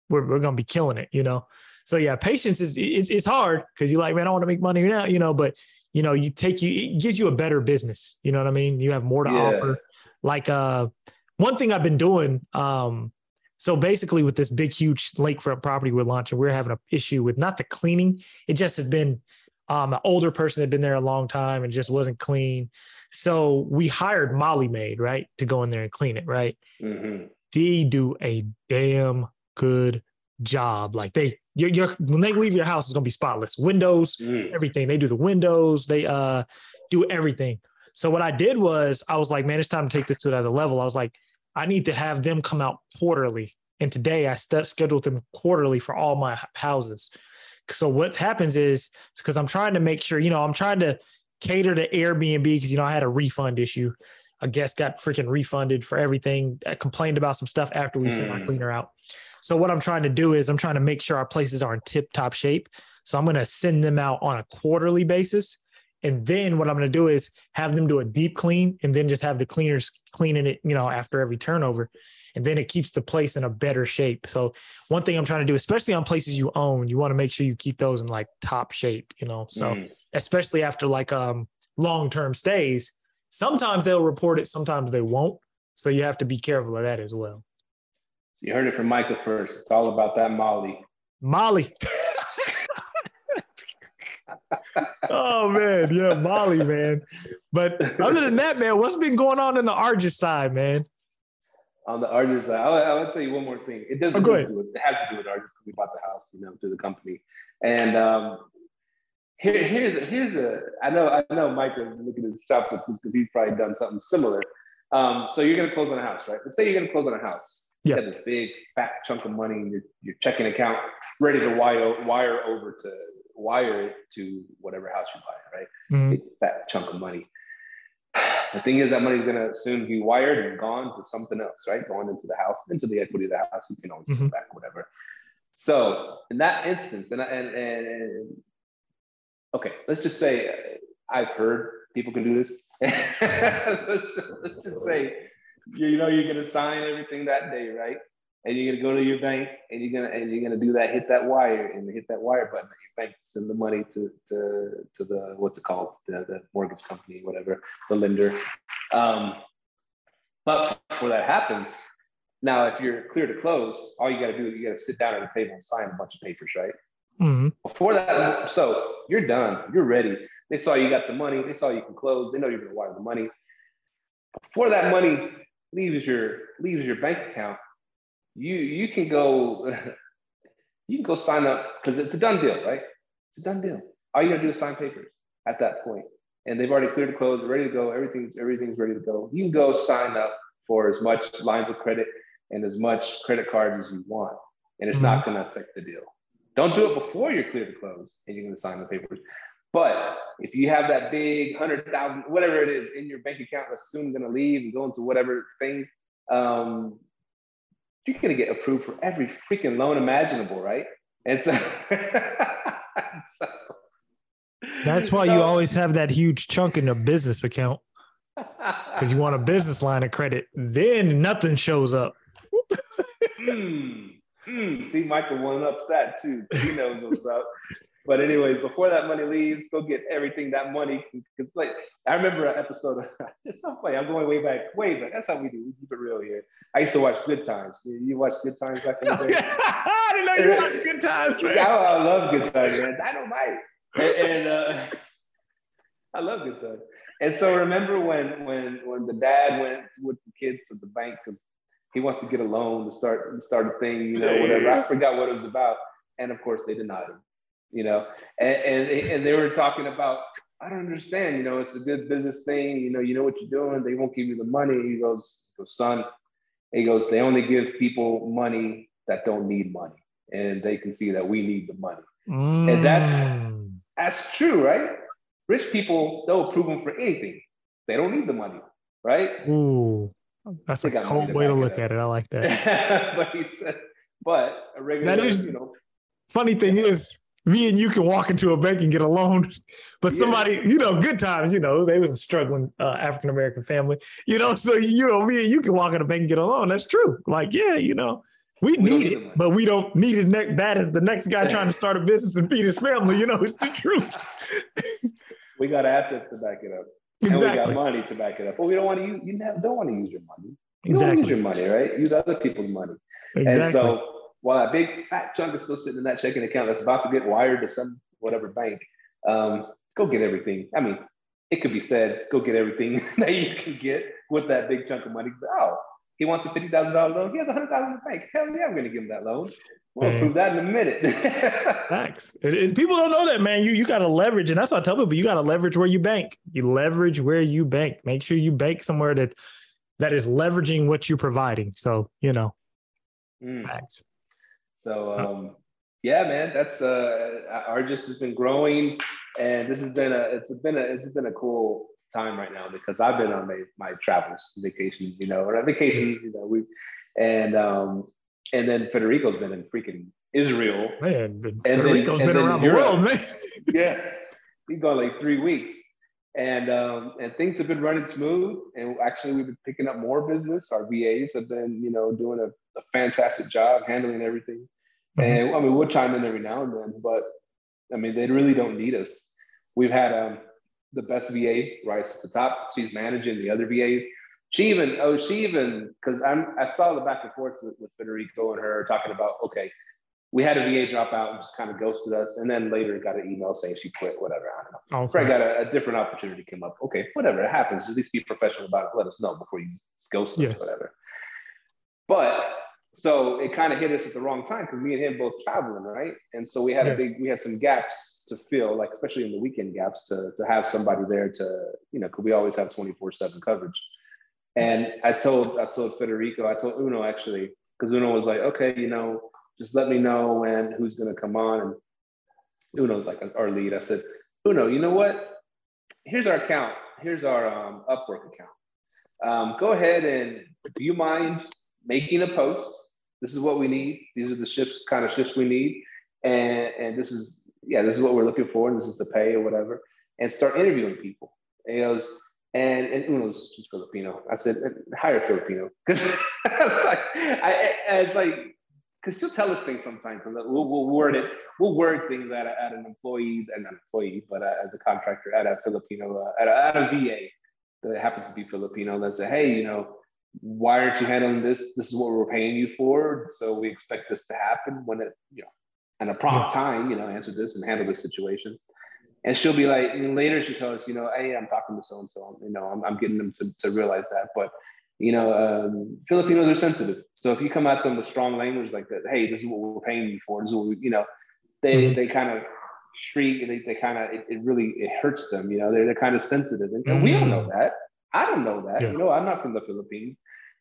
we're we're gonna be killing it, you know. So yeah, patience is it's, it's hard because you're like, man, I want to make money now, you know, but you know, you take you, it gives you a better business. You know what I mean? You have more to yeah. offer. Like, uh, one thing I've been doing, um, so basically with this big, huge lakefront property we're launching, we're having an issue with not the cleaning. It just has been, um, an older person had been there a long time and just wasn't clean. So we hired Molly Maid, right, to go in there and clean it, right? Mm-hmm. They do a damn good job. Like they you're, you're when they leave your house, it's gonna be spotless. Windows, mm. everything. They do the windows. They uh do everything. So what I did was I was like, man, it's time to take this to another level. I was like, I need to have them come out quarterly. And today I st- scheduled them quarterly for all my houses. So what happens is because I'm trying to make sure, you know, I'm trying to cater to Airbnb because you know I had a refund issue. A guest got freaking refunded for everything. I complained about some stuff after we mm. sent our cleaner out. So what I'm trying to do is I'm trying to make sure our places are in tip top shape. So I'm going to send them out on a quarterly basis. And then what I'm going to do is have them do a deep clean and then just have the cleaners cleaning it, you know, after every turnover. And then it keeps the place in a better shape. So one thing I'm trying to do, especially on places you own, you want to make sure you keep those in like top shape, you know. So mm. especially after like um long-term stays, sometimes they'll report it, sometimes they won't. So you have to be careful of that as well. You heard it from Micah first. It's all about that Molly. Molly. oh man, yeah, Molly, man. But other than that, man, what's been going on in the Argus side, man? On the Argus side, I'll, I'll tell you one more thing. It doesn't. Oh. Do it has to do with Argus because we bought the house, you know, through the company. And um, here, here's a, here's a. I know I know Micah looking at his chops because he's probably done something similar. Um, so you're gonna close on a house, right? Let's say you're gonna close on a house yeah. You have this big fat chunk of money in your, your checking account, ready to wire wire over to wire it to whatever house you buy, right? Mm-hmm. Big fat chunk of money. The thing is that money is gonna soon be wired and gone to something else, right? Going into the house, into the equity of the house. You can always mm-hmm. back, whatever. So in that instance, and, and and and okay, let's just say I've heard people can do this. let's, let's just say you know you're gonna sign everything that day, right? And you're gonna go to your bank and you're gonna and you're gonna do that, hit that wire and hit that wire button at your bank to send the money to to to the what's it called, the, the mortgage company, whatever, the lender. Um, but before that happens, now if you're clear to close, all you gotta do is you gotta sit down at a table and sign a bunch of papers, right? Mm-hmm. Before that, so you're done, you're ready. They saw you got the money, they saw you can close, they know you're gonna wire the money. Before that money leaves your leaves your bank account, you you can go you can go sign up because it's a done deal, right? It's a done deal. All you gotta do is sign papers at that point, and they've already cleared the close, ready to go. Everything's everything's ready to go. You can go sign up for as much lines of credit and as much credit cards as you want, and it's mm-hmm. not going to affect the deal. Don't do it before you're clear to close and you're to sign the papers. But if you have that big hundred thousand, whatever it is, in your bank account that's soon going to leave and go into whatever thing, um, you're going to get approved for every freaking loan imaginable, right? And so, so that's why so, you always have that huge chunk in a business account because you want a business line of credit. Then nothing shows up. mm, mm, see, Michael one ups that too. He knows what's up. But anyways, before that money leaves, go get everything that money. Because like I remember an episode. Of, it's so funny. I'm going way back, way back. That's how we do. We keep it real here. I used to watch Good Times. You watch Good Times back in the day. I didn't know you watched Good Times. Man. I, I love Good Times, man. Dynamite. And, and uh, I love Good Times. And so remember when when when the dad went with the kids to the bank because he wants to get a loan to start to start a thing, you know, whatever. I forgot what it was about, and of course they denied him, you know, and and, and they were talking about. I don't understand. You know, it's a good business thing. You know, you know what you're doing. They won't give you the money. He goes, he goes, son. He goes, they only give people money that don't need money, and they can see that we need the money. Mm. And that's mm. that's true, right? Rich people, they'll approve them for anything. They don't need the money, right? Ooh. That's a cold way to look at it. I like that. but he said, but a regular, that is, you know. Funny thing is, me and you can walk into a bank and get a loan, but somebody, yeah. you know, good times, you know, they was a struggling uh, African American family, you know, so you know, me and you can walk in a bank and get a loan. That's true. Like, yeah, you know, we, we need it, but we don't need it ne- bad as the next guy trying to start a business and feed his family. You know, it's the truth. we got assets to back it up. Exactly. And we got money to back it up. But we don't want to use, you don't want to use your money. You exactly. don't use your money, right? Use other people's money. Exactly. And so while that big fat chunk is still sitting in that checking account that's about to get wired to some whatever bank, um, go get everything. I mean, it could be said, go get everything that you can get with that big chunk of money. Oh, he wants a fifty thousand dollar loan. He has a hundred thousand in the bank. Hell yeah, I'm going to give him that loan. We'll prove that in a minute. Facts. It, it, people don't know that, man. You you got to leverage, and that's what I tell people. You got to leverage where you bank. You leverage where you bank. Make sure you bank somewhere that that is leveraging what you're providing. So you know, mm. facts. So um, yeah, man, that's uh, Argus has been growing, and this has been a it's been a it's been a cool time right now because I've been on my my travels, vacations, you know, or vacations, you know, we and um and then Federico's been in freaking Israel. Man, and Federico's then, been around the world, man. yeah. He's gone like three weeks. And um, and things have been running smooth. And actually we've been picking up more business. Our VAs have been, you know, doing a, a fantastic job handling everything. Mm-hmm. And I mean we'll chime in every now and then, but I mean they really don't need us. We've had um the best VA right at the top. She's managing the other VAs she even oh she even because I'm I saw the back and forth with, with Federico and her talking about okay we had a VA drop out and just kind of ghosted us and then later got an email saying she quit whatever I don't know. Okay. Fred got a, a, different opportunity came up okay whatever it happens at least be professional about it let us know before you ghost us yeah. whatever. But so it kind of hit us at the wrong time because me and him both traveling right and so we had yeah. a big we had some gaps to fill like especially in the weekend gaps to to have somebody there to you know because we always have 24 7 coverage and I told I told Federico, I told Uno actually, because Uno was like, okay, you know, just let me know when who's gonna come on. And Uno's like our lead. I said, Uno, you know what? Here's our account. Here's our um, Upwork account. Um, go ahead and do you mind making a post? This is what we need. These are the shifts, kind of shifts we need. And, and this is, yeah, this is what we're looking for. And this is the pay or whatever. And start interviewing people. And goes, and and Uno's just Filipino. I said hire Filipino because it's like I, it's like because she'll tell us things sometimes. We'll, we'll word it. We'll word things at, a, at an employee and an employee, but uh, as a contractor at a Filipino uh, at, a, at a VA that happens to be Filipino. That say, hey, you know, why aren't you handling this? This is what we're paying you for. So we expect this to happen when it, you know, in a prompt time, you know, answer this and handle this situation and she'll be like, and later she tells us, you know, hey, I'm talking to so and so, you know, I'm, I'm getting them to, to realize that. But, you know, um, Filipinos are sensitive. So if you come at them with strong language like that, hey, this is what we're paying you for, this is what we, you know, they mm-hmm. they kind of streak, they, they kind of, it, it, really, it hurts them, you know, they're, they're kind of sensitive. And, and we don't know mm. that. I don't know that. Yeah. You know, I'm not from the Philippines.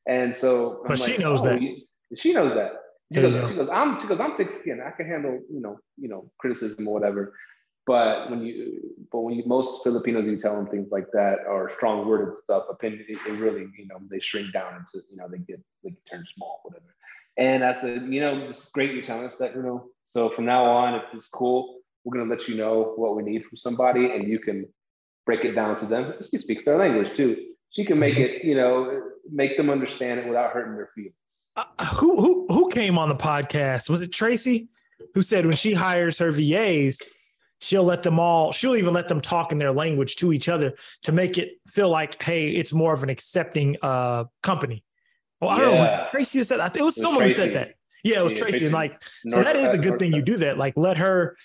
And so, I'm but like, she knows oh, that. She knows that. She goes, she goes, I'm, she goes, I'm thick skinned. I can handle, you know, you know, criticism or whatever. But when you, but when you, most Filipinos, you tell them things like that or strong worded stuff, opinion, it, it, really, you know, they shrink down into, you know, they get, they turn small, whatever. And I said, you know, it's great you're telling us that, you know. So from now on, if it's cool, we're gonna let you know what we need from somebody, and you can break it down to them. She speaks their language too. She can make it, you know, make them understand it without hurting their feelings. Uh, who who who came on the podcast? Was it Tracy who said when she hires her VAs, she'll let them all she'll even let them talk in their language to each other to make it feel like hey it's more of an accepting uh company well i don't know was tracy said that it was, it was someone tracy. who said that yeah it was yeah, tracy. tracy and like North, so that is a good North thing you do that like let her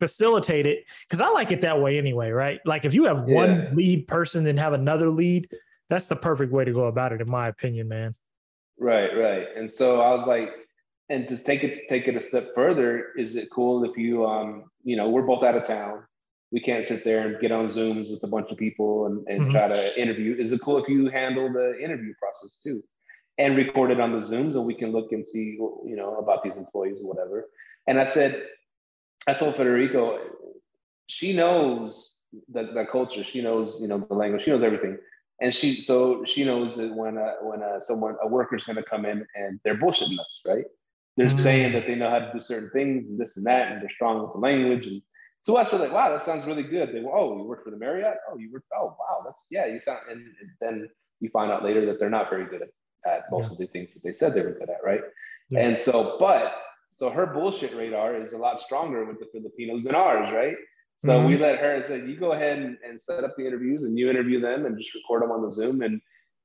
facilitate it because i like it that way anyway right like if you have yeah. one lead person and have another lead that's the perfect way to go about it in my opinion man Right, right. And so I was like, and to take it take it a step further, is it cool if you um, you know, we're both out of town. We can't sit there and get on Zooms with a bunch of people and, and mm-hmm. try to interview. Is it cool if you handle the interview process too? And record it on the Zooms and we can look and see, you know, about these employees or whatever. And I said, I told Federico, she knows that the culture, she knows, you know, the language, she knows everything and she so she knows that when uh, when uh, someone a worker's going to come in and they're bullshitting us, right? They're mm-hmm. saying that they know how to do certain things and this and that, and they're strong with the language. And so us, we're like, wow, that sounds really good. They go, oh, you work for the Marriott? Oh, you work? Oh, wow, that's yeah. You sound, and, and then you find out later that they're not very good at, at most yeah. of the things that they said they were good at, right? Yeah. And so, but so her bullshit radar is a lot stronger with the Filipinos than ours, right? So mm-hmm. we let her and said, you go ahead and, and set up the interviews and you interview them and just record them on the Zoom and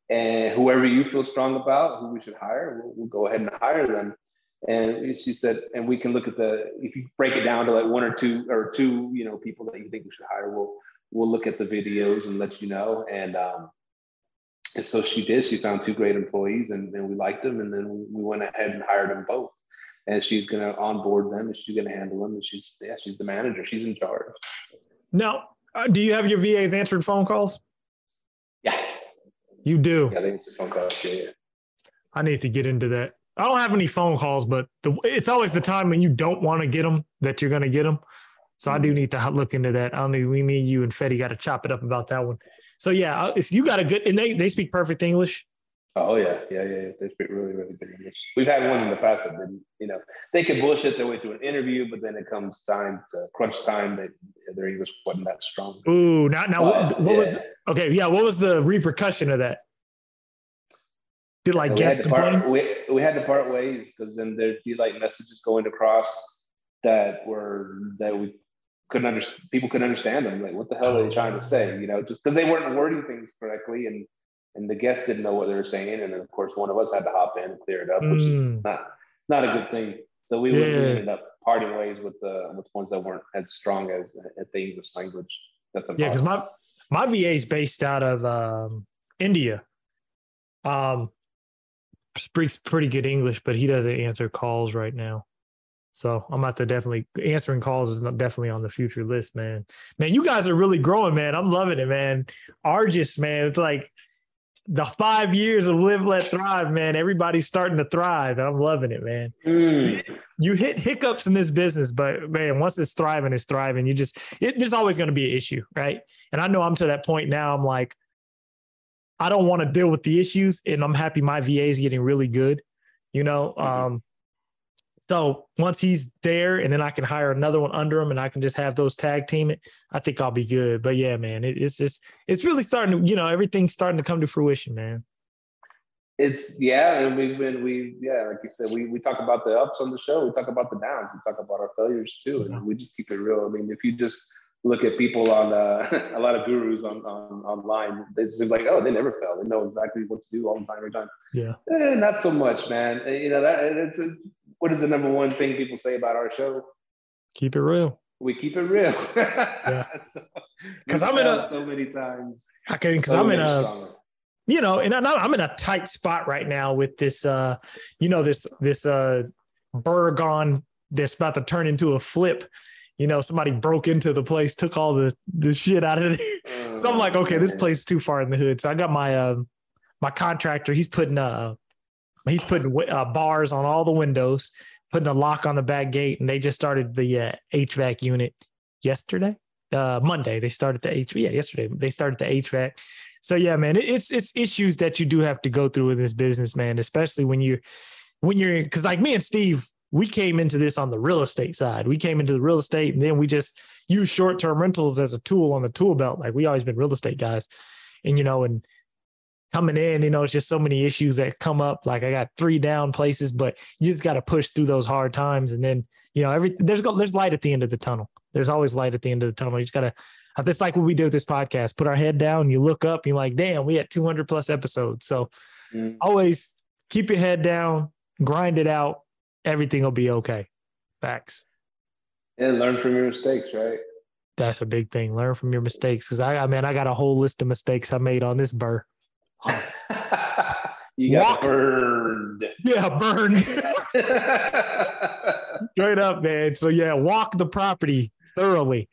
and whoever you feel strong about, who we should hire, we'll, we'll go ahead and hire them. And she said, and we can look at the if you break it down to like one or two or two, you know, people that you think we should hire, we'll we'll look at the videos and let you know. And um, and so she did. She found two great employees, and, and we liked them, and then we went ahead and hired them both and she's going to onboard them and she's going to handle them and she's yeah she's the manager she's in charge now uh, do you have your vas answering phone calls yeah you do yeah they answer phone calls yeah, yeah. i need to get into that i don't have any phone calls but the, it's always the time when you don't want to get them that you're going to get them so I do mm-hmm. need to look into that. I mean, we, me, you, and Fetty got to chop it up about that one. So yeah, uh, if you got a good, and they they speak perfect English. Oh yeah, yeah, yeah. They speak really, really good English. We've had ones in the past that didn't, you know, they could bullshit their way through an interview, but then it comes time to crunch time, that their English wasn't that strong. Ooh, now, now, what, what yeah. was the, okay? Yeah, what was the repercussion of that? Did like guests complain? Part, we, we had to part ways because then there'd be like messages going across that were that we couldn't understand. People couldn't understand them. Like, what the hell are they oh. trying to say? You know, just because they weren't wording things correctly and and the guests didn't know what they were saying. And then of course one of us had to hop in and clear it up, which is hmm. not not a good thing. So we, yeah. we ended up parting ways with the with ones that weren't as strong as at the English language. That's a yeah, because my my VA is based out of um, India. Um, speaks pretty good English, but he doesn't answer calls right now. So I'm about to definitely answering calls is definitely on the future list, man. Man, you guys are really growing, man. I'm loving it, man. Argus, man. It's like the five years of live let thrive man everybody's starting to thrive i'm loving it man mm. you hit hiccups in this business but man once it's thriving it's thriving you just it, there's always going to be an issue right and i know i'm to that point now i'm like i don't want to deal with the issues and i'm happy my va is getting really good you know mm-hmm. um so once he's there, and then I can hire another one under him, and I can just have those tag team it. I think I'll be good. But yeah, man, it, it's it's it's really starting to you know everything's starting to come to fruition, man. It's yeah, and we've been we yeah, like you said, we we talk about the ups on the show, we talk about the downs, we talk about our failures too, and we just keep it real. I mean, if you just look at people on uh, a lot of gurus on, on online. It seems like, oh, they never fail. They know exactly what to do all the time, every time. Yeah. Eh, not so much, man. Eh, you know, that it's a, what is the number one thing people say about our show? Keep it real. We keep it real. yeah. Because so, I'm in a so many times. I can because so I'm in a. Stronger. You know, and I'm in a tight spot right now with this. uh You know, this this uh Burgon that's about to turn into a flip you know, somebody broke into the place, took all the the shit out of there. so I'm like, okay, this place is too far in the hood. So I got my uh, my contractor. He's putting uh he's putting uh, bars on all the windows, putting a lock on the back gate, and they just started the uh, HVAC unit yesterday. Uh, Monday they started the HVAC. Yeah, yesterday they started the HVAC. So yeah, man, it's it's issues that you do have to go through in this business, man. Especially when you're when you're because like me and Steve, we came into this on the real estate side. We came into the real estate and then we just use short term rentals as a tool on the tool belt. Like we always been real estate guys. And, you know, and coming in, you know, it's just so many issues that come up. Like I got three down places, but you just got to push through those hard times. And then, you know, every there's there's light at the end of the tunnel. There's always light at the end of the tunnel. You just got to, it's like what we do with this podcast, put our head down, you look up, you're like, damn, we had 200 plus episodes. So mm. always keep your head down, grind it out, everything will be okay. Facts. And learn from your mistakes, right? That's a big thing. Learn from your mistakes. Cause I, I mean, I got a whole list of mistakes I made on this burr. Yeah, You got Walk- burned. Yeah, burned. Straight up, man. So yeah, walk the property thoroughly.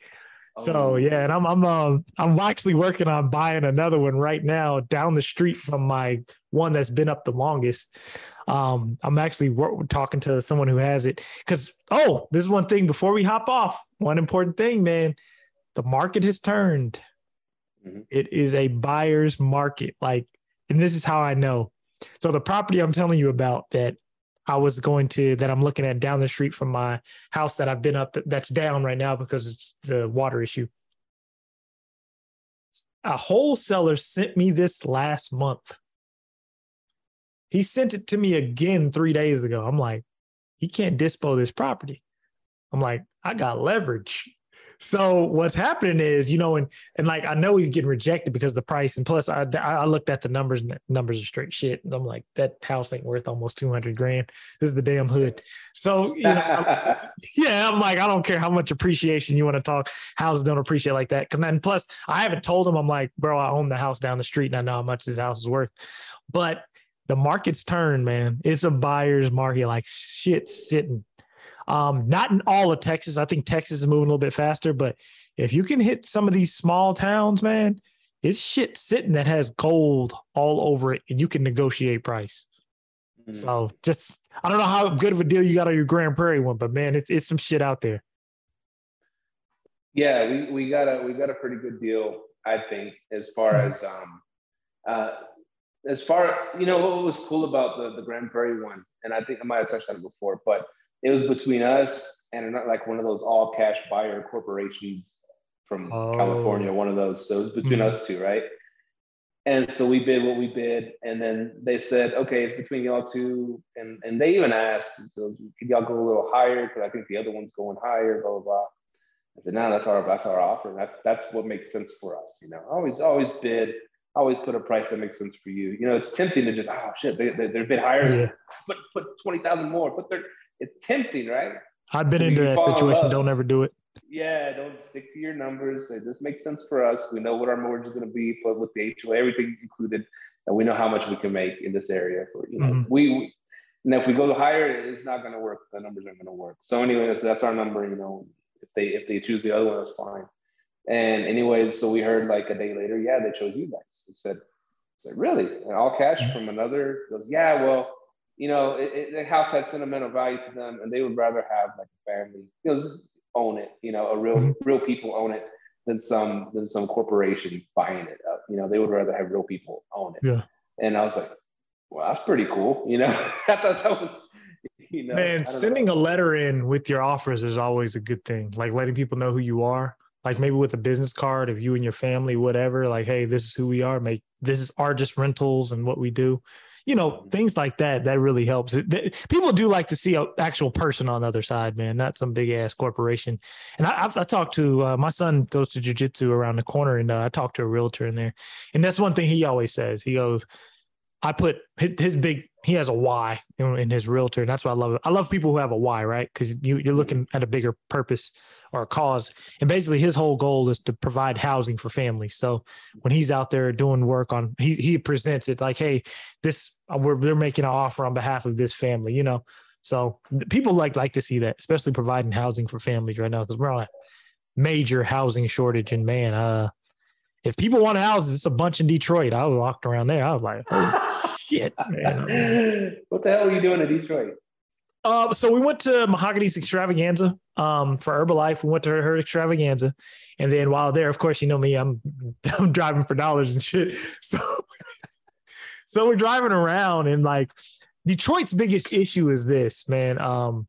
So Oh. yeah, and I'm I'm um I'm actually working on buying another one right now down the street from my one that's been up the longest. Um, I'm actually talking to someone who has it because oh, this is one thing before we hop off. One important thing, man. The market has turned. Mhm. It is a buyer's market. Like, and this is how I know. So the property I'm telling you about that I was going to that I'm looking at down the street from my house that I've been up that's down right now because it's the water issue. A wholesaler sent me this last month. He sent it to me again three days ago. I'm like, he can't dispo this property. I'm like, I got leverage. So what's happening is, you know, and and like I know he's getting rejected because of the price, and plus I I looked at the numbers and the numbers are straight shit. And I'm like, that house ain't worth almost two hundred grand. This is the damn hood. So you know, I'm- yeah, I'm like, I don't care how much appreciation you want to talk. Houses don't appreciate like that. Cause then plus I haven't told him, I'm like, bro, I own the house down the street and I know how much this house is worth. But the market's turned, man. It's a buyer's market, like shit sitting. Um, not in all of Texas. I think Texas is moving a little bit faster, but if you can hit some of these small towns, man, it's shit sitting that has gold all over it, and you can negotiate price. Mm. So just I don't know how good of a deal you got on your Grand Prairie one, but man, it's it's some shit out there. Yeah, we, we got a we got a pretty good deal, I think, as far Mhm. as um uh as far you know what was cool about the the Grand Prairie one, and I think I might have touched on it before, but it was between us and not like one of those all cash buyer corporations from Oh. California, one of those. So it was between Mhm. us two, right? And so we bid what we bid, and then they said, okay, it's between y'all two, and and they even asked, so could y'all go a little higher? Because I think the other one's going higher, blah blah blah. I said, no, that's our that's our offer. That's that's what makes sense for us. You know, always always bid, always put a price that makes sense for you. You know, it's tempting to just oh shit, they, they, they're a bit higher. Yeah. Put put twenty thousand more. Put their it's tempting, right? I've been into that situation. love. Don't ever do it. Yeah, don't stick to your numbers. This makes sense for us. We know what our mortgage is going to be, but with the HOA, everything included, and we know how much we can make in this area. For you know, Mhm. we, we and if we go higher, it's not going to work. The numbers aren't going to work. So, anyways, that's our number. You know, if they if they choose the other one, that's fine. And anyways, so we heard like a day later, yeah, they chose you guys. I said, I said, really? And all cash from another? He goes, yeah, well, you know, it, it, the house had sentimental value to them, and they would rather have like a family. you know, own it. You know, a real Mhm. real people own it than some than some corporation buying it up. You know, they would rather have real people own it. Yeah. And I was like, well, that's pretty cool. You know, I thought that was, you know, Man, sending know. a letter in with your offers is always a good thing. Like letting people know who you are. Like maybe with a business card of you and your family, whatever. Like, hey, this is who we are. Make this is our just rentals and what we do. You know, things like that. That really helps. People do like to see an actual person on the other side, man, not some big ass corporation. And I, I've, I talked to uh, my son goes to jujitsu around the corner, and uh, I talked to a realtor in there, and that's one thing he always says. He goes, I put his, big. He has a why in, his realtor, and that's why I love it. I love people who have a why, right? Because you you're looking at a bigger purpose or a cause, and basically his whole goal is to provide housing for families. So when he's out there doing work on, he he presents it like, hey, this uh, we're they're making an offer on behalf of this family, you know. So people like like to see that, especially providing housing for families right now because we're on a major housing shortage, and man, uh, if people want houses, it's a bunch in Detroit. I walked around there, I was like, oh shit, man. what the hell are you doing in Detroit? Uh, so we went to Mahogany's extravaganza um, for Herbalife. We went to her, her extravaganza, and then while there, of course, you know me, I'm I'm driving for dollars and shit. So so we're driving around, and like Detroit's biggest issue is this, man. Um,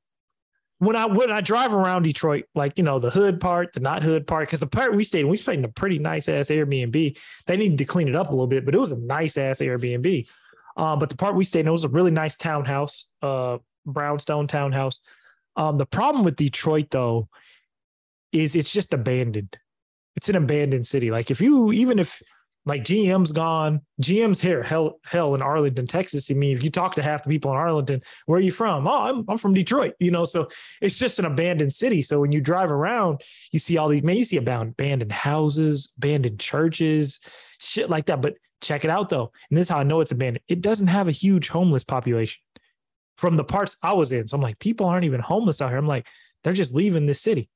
when I when I drive around Detroit, like you know the hood part, the not hood part, because the part we stayed in, we stayed in a pretty nice ass Airbnb. They needed to clean it up a little bit, but it was a nice ass Airbnb. Uh, but the part we stayed in it was a really nice townhouse, uh, brownstone townhouse. Um, the problem with Detroit though is it's just abandoned. It's an abandoned city. Like if you even if like GM's gone, GM's here, hell, hell in Arlington, Texas. I mean, if you talk to half the people in Arlington, where are you from? Oh, I'm, I'm from Detroit, you know, so it's just an abandoned city. So when you drive around, you see all these, man, you see about abandoned houses, abandoned churches, shit like that. But check it out though. And this is how I know it's abandoned. It doesn't have a huge homeless population from the parts I was in. So I'm like, people aren't even homeless out here. I'm like, they're just leaving this city.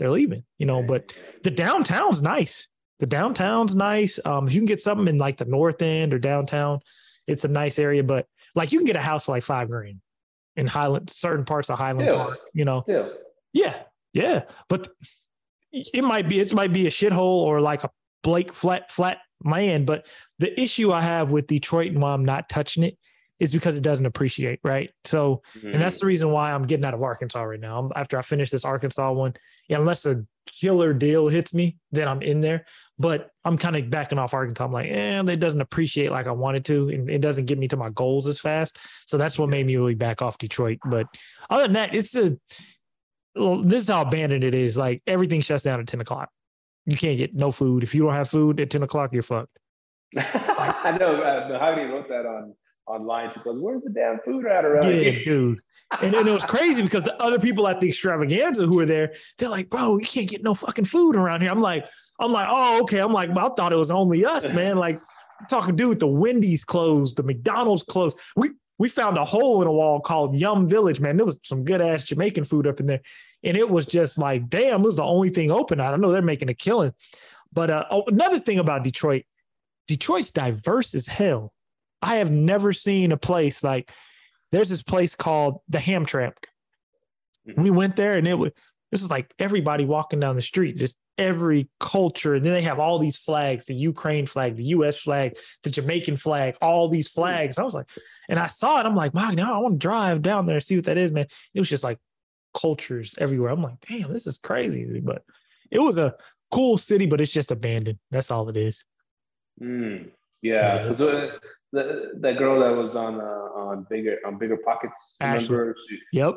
They're leaving, you know, but the downtown's nice. The downtown's nice. Um, if you can get something in like the north end or downtown, it's a nice area. But like you can get a house for like five grand in Highland, certain parts of Highland Still. Park, you know. Still. Yeah, yeah, but it might be it might be a shithole or like a Blake flat flat land. But the issue I have with Detroit and why I'm not touching it is because it doesn't appreciate, right? So, and that's the reason why I'm getting out of Arkansas right now. I'm, after I finish this Arkansas one, yeah, unless a killer deal hits me, then I'm in there. But I'm kind of backing off Arkansas. I'm like, eh, it doesn't appreciate like I wanted to, and it doesn't get me to my goals as fast. So that's what made me really back off Detroit. But other than that, it's a well, this is how abandoned it is. Like everything shuts down at 10 o'clock. You can't get no food. If you don't have food at 10 o'clock, you're fucked. I know. Uh, Mahogany wrote that on online. She goes, "Where's the damn food at around Yeah, here?" dude. And, and it was crazy because the other people at the extravaganza who were there, they're like, bro, you can't get no fucking food around here. I'm like, I'm like, oh, okay. I'm like, well, I thought it was only us, man. Like, I'm talking, dude, the Wendy's closed, the McDonald's closed. We we found a hole in a wall called Yum Village, man. There was some good ass Jamaican food up in there. And it was just like, damn, it was the only thing open. I don't know they're making a killing. But uh, oh, another thing about Detroit, Detroit's diverse as hell. I have never seen a place like there's this place called the Hamtramck. Mm-hmm. We went there and it was this is like everybody walking down the street, just every culture. And then they have all these flags, the Ukraine flag, the US flag, the Jamaican flag, all these mm-hmm. flags. I was like, and I saw it. I'm like, wow, now I want to drive down there and see what that is, man. It was just like cultures everywhere. I'm like, damn, this is crazy. But it was a cool city, but it's just abandoned. That's all it is. Mm, yeah, Yeah. The that girl that was on uh, on bigger on BiggerPockets. Ashley. Remember? She, Yep.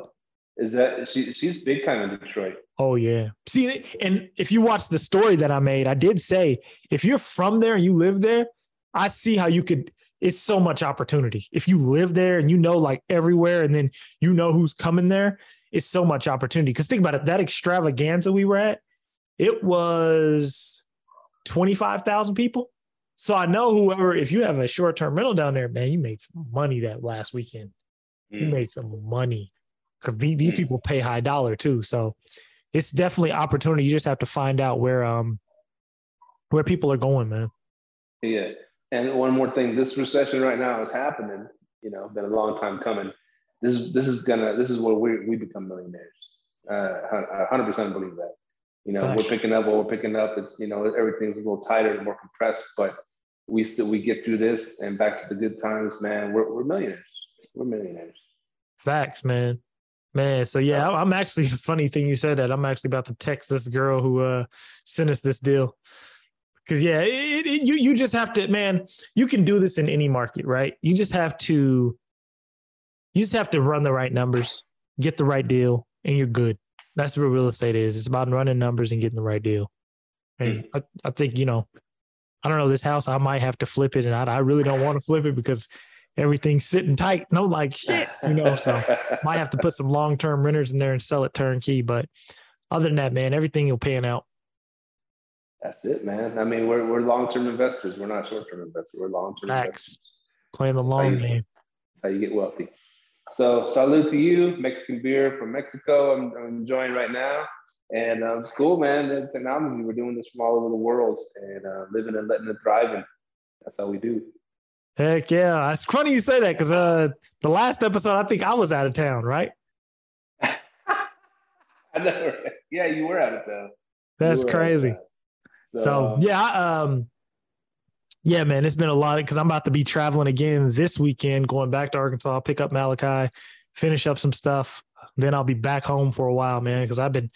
is that she? She's big time in Detroit. Oh yeah. See, and if you watch the story that I made, I did say if you're from there and you live there, I see how you could. It's so much opportunity. If you live there and you know like everywhere, and then you know who's coming there, it's so much opportunity. Because think about it, that extravaganza we were at, it was twenty five thousand people. So I know whoever, if you have a short term rental down there, man, you made some money that last weekend you Mm. made some money because these Mm. people pay high dollar too. So it's definitely opportunity. You just have to find out where um where people are going, man. Yeah, and one more thing, this recession right now is happening. You know, been a long time coming. This this is gonna this is where we we become millionaires. Uh, hundred percent believe that. You know, Facts. we're picking up what we're picking up. It's you know everything's a little tighter and more compressed, but we still we get through this and back to the good times, man. We're we're millionaires. We're millionaires. Facts, man. Man, so yeah, I'm- actually funny thing you said that. I'm actually about to text this girl who uh sent us this deal. Cause yeah, it, it, you you just have to, man. You can do this in any market, right? You just have to, you just have to run the right numbers, get the right deal, and you're good. That's what real estate is. It's about running numbers and getting the right deal. And I, I think you know, I don't know this house. I might have to flip it, and I, I really don't want to flip it because everything's sitting tight. And I'm like, shit, you know. So might have to put some long term renters in there and sell it turnkey. But other than that, man, everything will pan out. That's it, man. I mean, we're we're long term investors. We're not short term investors. We're long term investors. Playing the long Right. game. That's how you get wealthy. So salute to you, Mexican beer from Mexico. I'm, I'm enjoying right now. And um, it's cool, man. The technology, we're doing this from all over the world and uh, living and letting it thrive. And that's how we do. Heck yeah. It's funny you say that because uh, the last episode, I think I was out of town, right? I know. right? Yeah, you were out of town. That's were out of crazy. town. So, um, yeah, I, um, yeah, man, it's been a lot because I'm about to be traveling again this weekend, going back to Arkansas, I'll pick up Malachi, finish up some stuff. Then I'll be back home for a while, man, because I've been,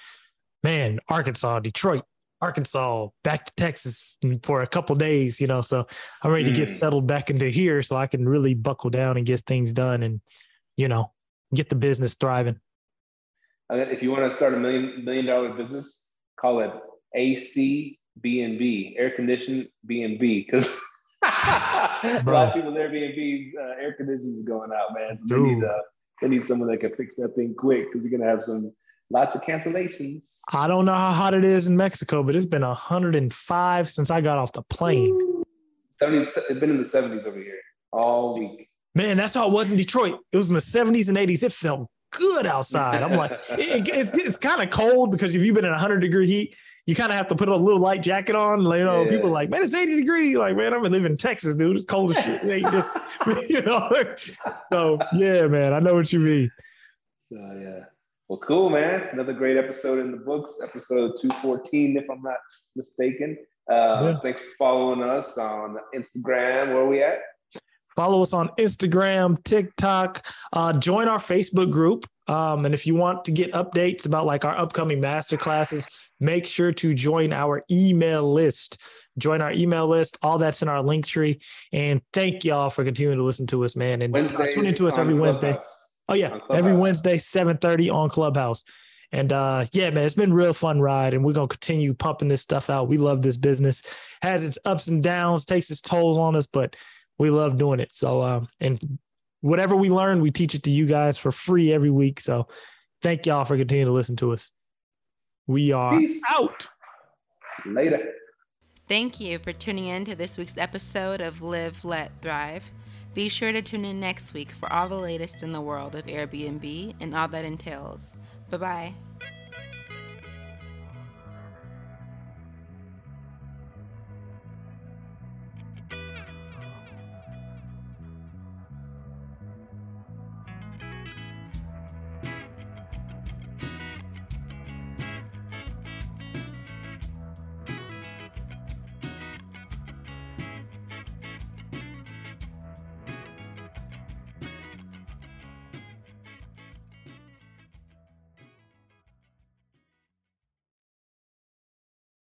man, Arkansas, Detroit, Arkansas, back to Texas for a couple days, you know. So I'm ready to get Mm. settled back into here so I can really buckle down and get things done and, you know, get the business thriving. If you want to start a million million dollar business, call it AC B&B, air conditioned B&B, because a lot of people's Airbnbs, uh, air conditioning is going out, man. So they need, uh, they need someone that can fix that thing quick because you're gonna have some lots of cancellations. I don't know how hot it is in Mexico, but it's been 105 since I got off the plane. 70s, it's been in the 70s over here all week. Man, that's how it was in Detroit. It was in the 70s and 80s. It felt good outside. I'm like, it, it's, it's kind of cold because if you've been in 100 degree heat, you kind of have to put a little light jacket on. You know, yeah. people like, man, it's 80 degrees. Like, man, I'm living in Texas, dude. It's cold as shit. just, you know. So yeah, man, I know what you mean. So yeah. Well, cool, man. Another great episode in the books, episode 214, if I'm not mistaken. Uh, yeah. Thanks for following us on Instagram. Where are we at? Follow us on Instagram, TikTok. Uh, join our Facebook group. Um, and if you want to get updates about like our upcoming master classes, make sure to join our email list. Join our email list. All that's in our Linktree. And thank y'all for continuing to listen to us, man. And uh, tune into us every Wednesday. Oh yeah, every Wednesday, 7:30 on Clubhouse. And uh, yeah, man, it's been real fun ride, and we're gonna continue pumping this stuff out. We love this business, has its ups and downs, takes its tolls on us, but we love doing it. So, um, and whatever we learn, we teach it to you guys for free every week. So, thank y'all for continuing to listen to us. We are Peace. out. Later. Thank you for tuning in to this week's episode of Live, Let, Thrive. Be sure to tune in next week for all the latest in the world of Airbnb and all that entails. Bye bye.